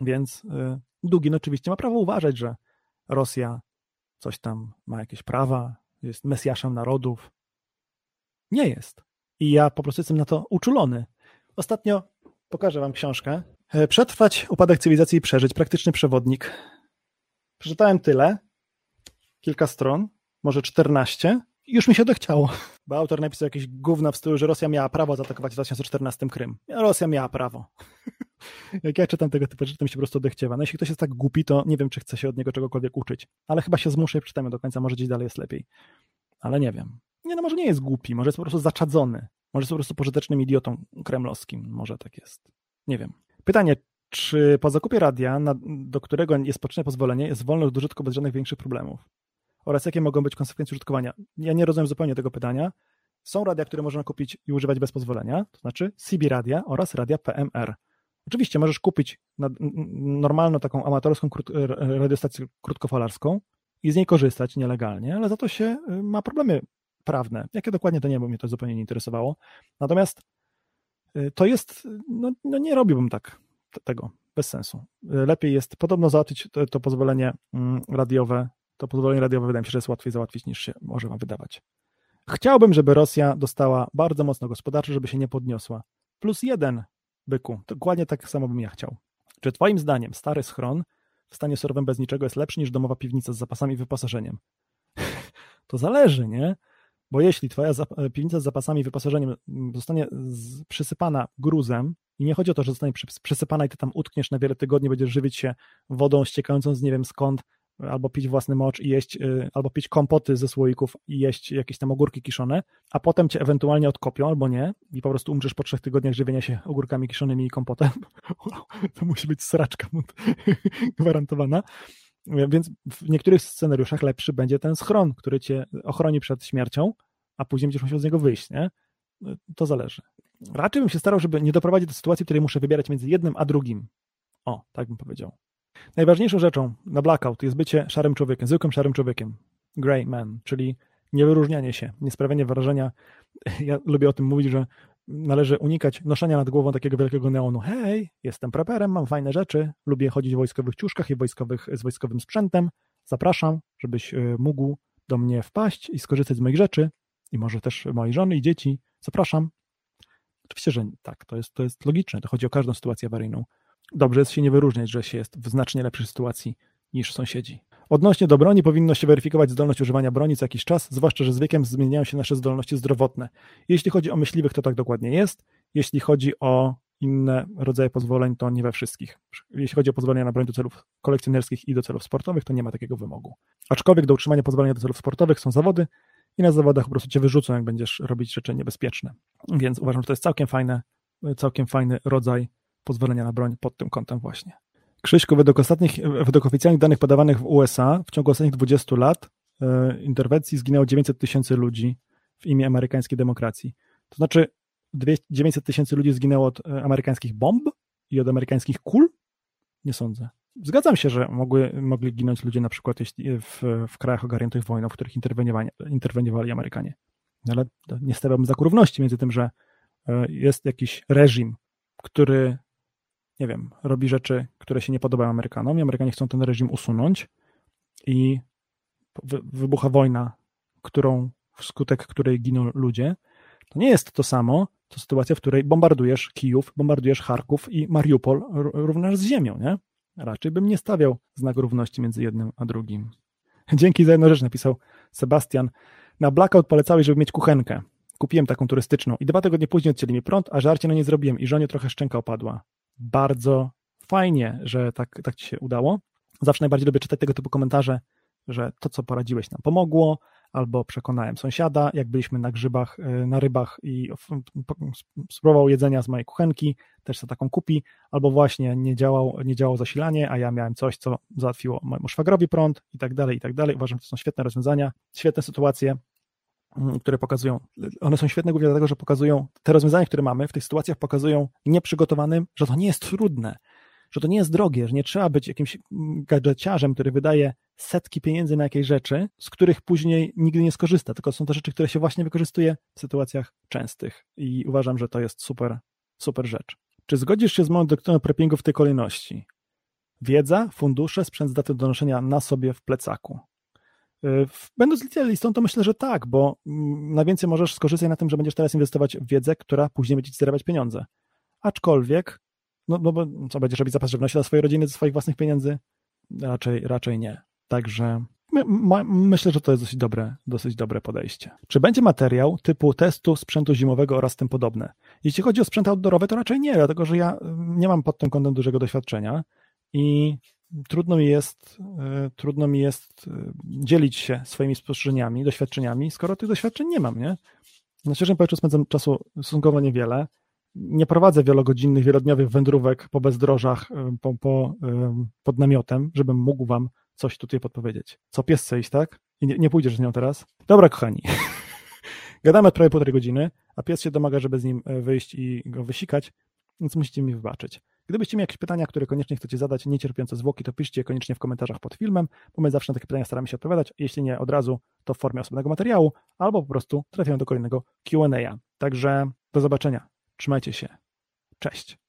Więc y, Dugin oczywiście ma prawo uważać, że Rosja coś tam ma jakieś prawa, jest mesjaszem narodów. Nie jest. I ja po prostu jestem na to uczulony. Ostatnio pokażę wam książkę. E, Przetrwać upadek cywilizacji i przeżyć. Praktyczny przewodnik. Przeczytałem tyle, kilka stron, może 14, i już mi się odechciało. Bo autor napisał jakieś gówna w stylu, że Rosja miała prawo zaatakować w 2014 Krym. Rosja miała prawo. Jak ja czytam tego typu rzeczy, to mi się po prostu odechciewa. No jeśli ktoś jest tak głupi, to nie wiem, czy chce się od niego czegokolwiek uczyć. Ale chyba się zmuszę i przeczytam do końca, może gdzieś dalej jest lepiej. Ale nie wiem. Nie, no może nie jest głupi, może jest po prostu zaczadzony. Może jest po prostu pożytecznym idiotą kremlowskim. Może tak jest. Nie wiem. Pytanie, czy po zakupie radia, na, do którego jest potrzebne pozwolenie, jest wolność do użytku bez żadnych większych problemów? Oraz jakie mogą być konsekwencje użytkowania? Ja nie rozumiem zupełnie tego pytania. Są radia, które można kupić i używać bez pozwolenia, to znaczy CB radia oraz radia PMR. Oczywiście możesz kupić normalną taką amatorską krót, radiostację krótkofalarską i z niej korzystać nielegalnie, ale za to się y, ma problemy prawne. Jakie dokładnie to nie, bo mnie to zupełnie nie interesowało. Natomiast y, to jest, no, no nie robiłbym tak tego, bez sensu. Y, lepiej jest podobno załatwić to, to pozwolenie mm, radiowe, to pozwolenie radiowe wydaje mi się, że jest łatwiej załatwić niż się może wam wydawać. Chciałbym, żeby Rosja dostała bardzo mocno gospodarczo, żeby się nie podniosła. Plus jeden byku. Dokładnie tak samo bym ja chciał. Czy twoim zdaniem stary schron w stanie surowym bez niczego jest lepszy niż domowa piwnica z zapasami i wyposażeniem? to zależy, nie? Bo jeśli twoja piwnica z zapasami i wyposażeniem zostanie przysypana gruzem i nie chodzi o to, że zostanie przysypana i ty tam utkniesz na wiele tygodni, będziesz żywić się wodą ściekającą z nie wiem skąd, albo pić własny mocz i jeść, y, albo pić kompoty ze słoików i jeść jakieś tam ogórki kiszone, a potem cię ewentualnie odkopią albo nie i po prostu umrzesz po trzech tygodniach żywienia się ogórkami kiszonymi i kompotem. to musi być sraczka gwarantowana. Więc w niektórych scenariuszach lepszy będzie ten schron, który cię ochroni przed śmiercią, a później będziesz musiał z niego wyjść, nie? To zależy. Raczej bym się starał, żeby nie doprowadzić do sytuacji, w której muszę wybierać między jednym a drugim. O, tak bym powiedział. Najważniejszą rzeczą na blackout jest bycie szarym człowiekiem, zwykłym szarym człowiekiem. Grey man, czyli niewyróżnianie się, nie sprawianie wrażenia. Ja lubię o tym mówić, że należy unikać noszenia nad głową takiego wielkiego neonu. Hej, jestem preperem, mam fajne rzeczy, lubię chodzić w wojskowych ciuszkach i wojskowych, z wojskowym sprzętem. Zapraszam, żebyś e, mógł do mnie wpaść i skorzystać z moich rzeczy i może też mojej żony i dzieci. Zapraszam. Oczywiście, że tak, to jest, to jest logiczne, to chodzi o każdą sytuację awaryjną dobrze jest się nie wyróżniać, że się jest w znacznie lepszej sytuacji niż sąsiedzi. Odnośnie do broni powinno się weryfikować zdolność używania broni co jakiś czas, zwłaszcza, że z wiekiem zmieniają się nasze zdolności zdrowotne. Jeśli chodzi o myśliwych, to tak dokładnie jest. Jeśli chodzi o inne rodzaje pozwoleń, to nie we wszystkich. Jeśli chodzi o pozwolenia na broń do celów kolekcjonerskich i do celów sportowych, to nie ma takiego wymogu. Aczkolwiek do utrzymania pozwolenia do celów sportowych są zawody i na zawodach po prostu cię wyrzucą, jak będziesz robić rzeczy niebezpieczne. Więc uważam, że to jest całkiem fajne, całkiem fajny rodzaj pozwolenia na broń pod tym kątem właśnie. Krzyśku, według ostatnich, według oficjalnych danych podawanych w USA, w ciągu ostatnich 20 lat e, interwencji zginęło 900 tysięcy ludzi w imię amerykańskiej demokracji. To znaczy 900 tysięcy ludzi zginęło od e, amerykańskich bomb i od amerykańskich kul? Nie sądzę. Zgadzam się, że mogły, mogli ginąć ludzie na przykład w, w krajach ogarniętych wojną, w których interweniowali, interweniowali Amerykanie. Ale nie stawiałbym za równości między tym, że e, jest jakiś reżim, który nie wiem, robi rzeczy, które się nie podobają Amerykanom i Amerykanie chcą ten reżim usunąć i wybucha wojna, którą, wskutek której giną ludzie, to nie jest to samo, to sytuacja, w której bombardujesz Kijów, bombardujesz Charków i Mariupol równasz z ziemią, nie? Raczej bym nie stawiał znak równości między jednym a drugim. Dzięki za jedną rzecz, napisał Sebastian. Na blackout polecałeś, żeby mieć kuchenkę. Kupiłem taką turystyczną i dwa tygodnie później odcięli mi prąd, a żarcie no nie zrobiłem i żonie trochę szczęka opadła bardzo fajnie, że tak, tak ci się udało. Zawsze najbardziej lubię czytać tego typu komentarze, że to, co poradziłeś, nam pomogło, albo przekonałem sąsiada, jak byliśmy na grzybach, e, na rybach i spróbował jedzenia z mojej kuchenki, też sobie taką kupi, albo właśnie nie, działał, nie działało zasilanie, a ja miałem coś, co załatwiło mojemu szwagrowi prąd i tak dalej, i tak dalej. Uważam, że to są świetne rozwiązania, świetne sytuacje, które pokazują, one są świetne głównie dlatego, że pokazują, te rozwiązania, które mamy w tych sytuacjach pokazują nieprzygotowanym, że to nie jest trudne, że to nie jest drogie, że nie trzeba być jakimś gadżeciarzem, który wydaje setki pieniędzy na jakieś rzeczy, z których później nigdy nie skorzysta, tylko są to rzeczy, które się właśnie wykorzystuje w sytuacjach częstych i uważam, że to jest super, super rzecz. Czy zgodzisz się z moją doktryną preppingu w tej kolejności? Wiedza, fundusze, sprzęt z daty do noszenia na sobie w plecaku. Y, będąc licealistą, to myślę, że tak, bo mm, na więcej możesz skorzystać na tym, że będziesz teraz inwestować w wiedzę, która później będzie ci zarabiać pieniądze. Aczkolwiek no, no bo co, będziesz robić zapas żywności dla swojej rodziny ze swoich własnych pieniędzy? Raczej, raczej nie. Także my, ma, myślę, że to jest dosyć dobre, dosyć dobre podejście. Czy będzie materiał typu testu sprzętu zimowego oraz tym podobne? Jeśli chodzi o sprzęt outdoorowy, to raczej nie, dlatego że ja nie mam pod tym kątem dużego doświadczenia i trudno mi jest, y, trudno mi jest y, dzielić się swoimi spostrzeżeniami, doświadczeniami, skoro tych doświadczeń nie mam, nie? Na szczerze powiem, spędzam czasu stosunkowo niewiele nie prowadzę wielogodzinnych, wielodniowych wędrówek po bezdrożach, y, po, po, pod namiotem, żebym mógł wam coś tutaj podpowiedzieć. Co pies chce iść, tak? I nie, nie pójdziesz z nią teraz? Dobra, kochani. Gadamy prawie półtorej godziny, a pies się domaga, żeby z nim wyjść i go wysikać, więc musicie mi wybaczyć. Gdybyście mieli jakieś pytania, które koniecznie chcecie zadać, niecierpiące zwłoki, to piszcie je koniecznie w komentarzach pod filmem, bo my zawsze na takie pytania staramy się odpowiadać. Jeśli nie od razu, to w formie osobnego materiału, albo po prostu trafiają do kolejnego Q&A. Także do zobaczenia. Trzymajcie się. Cześć.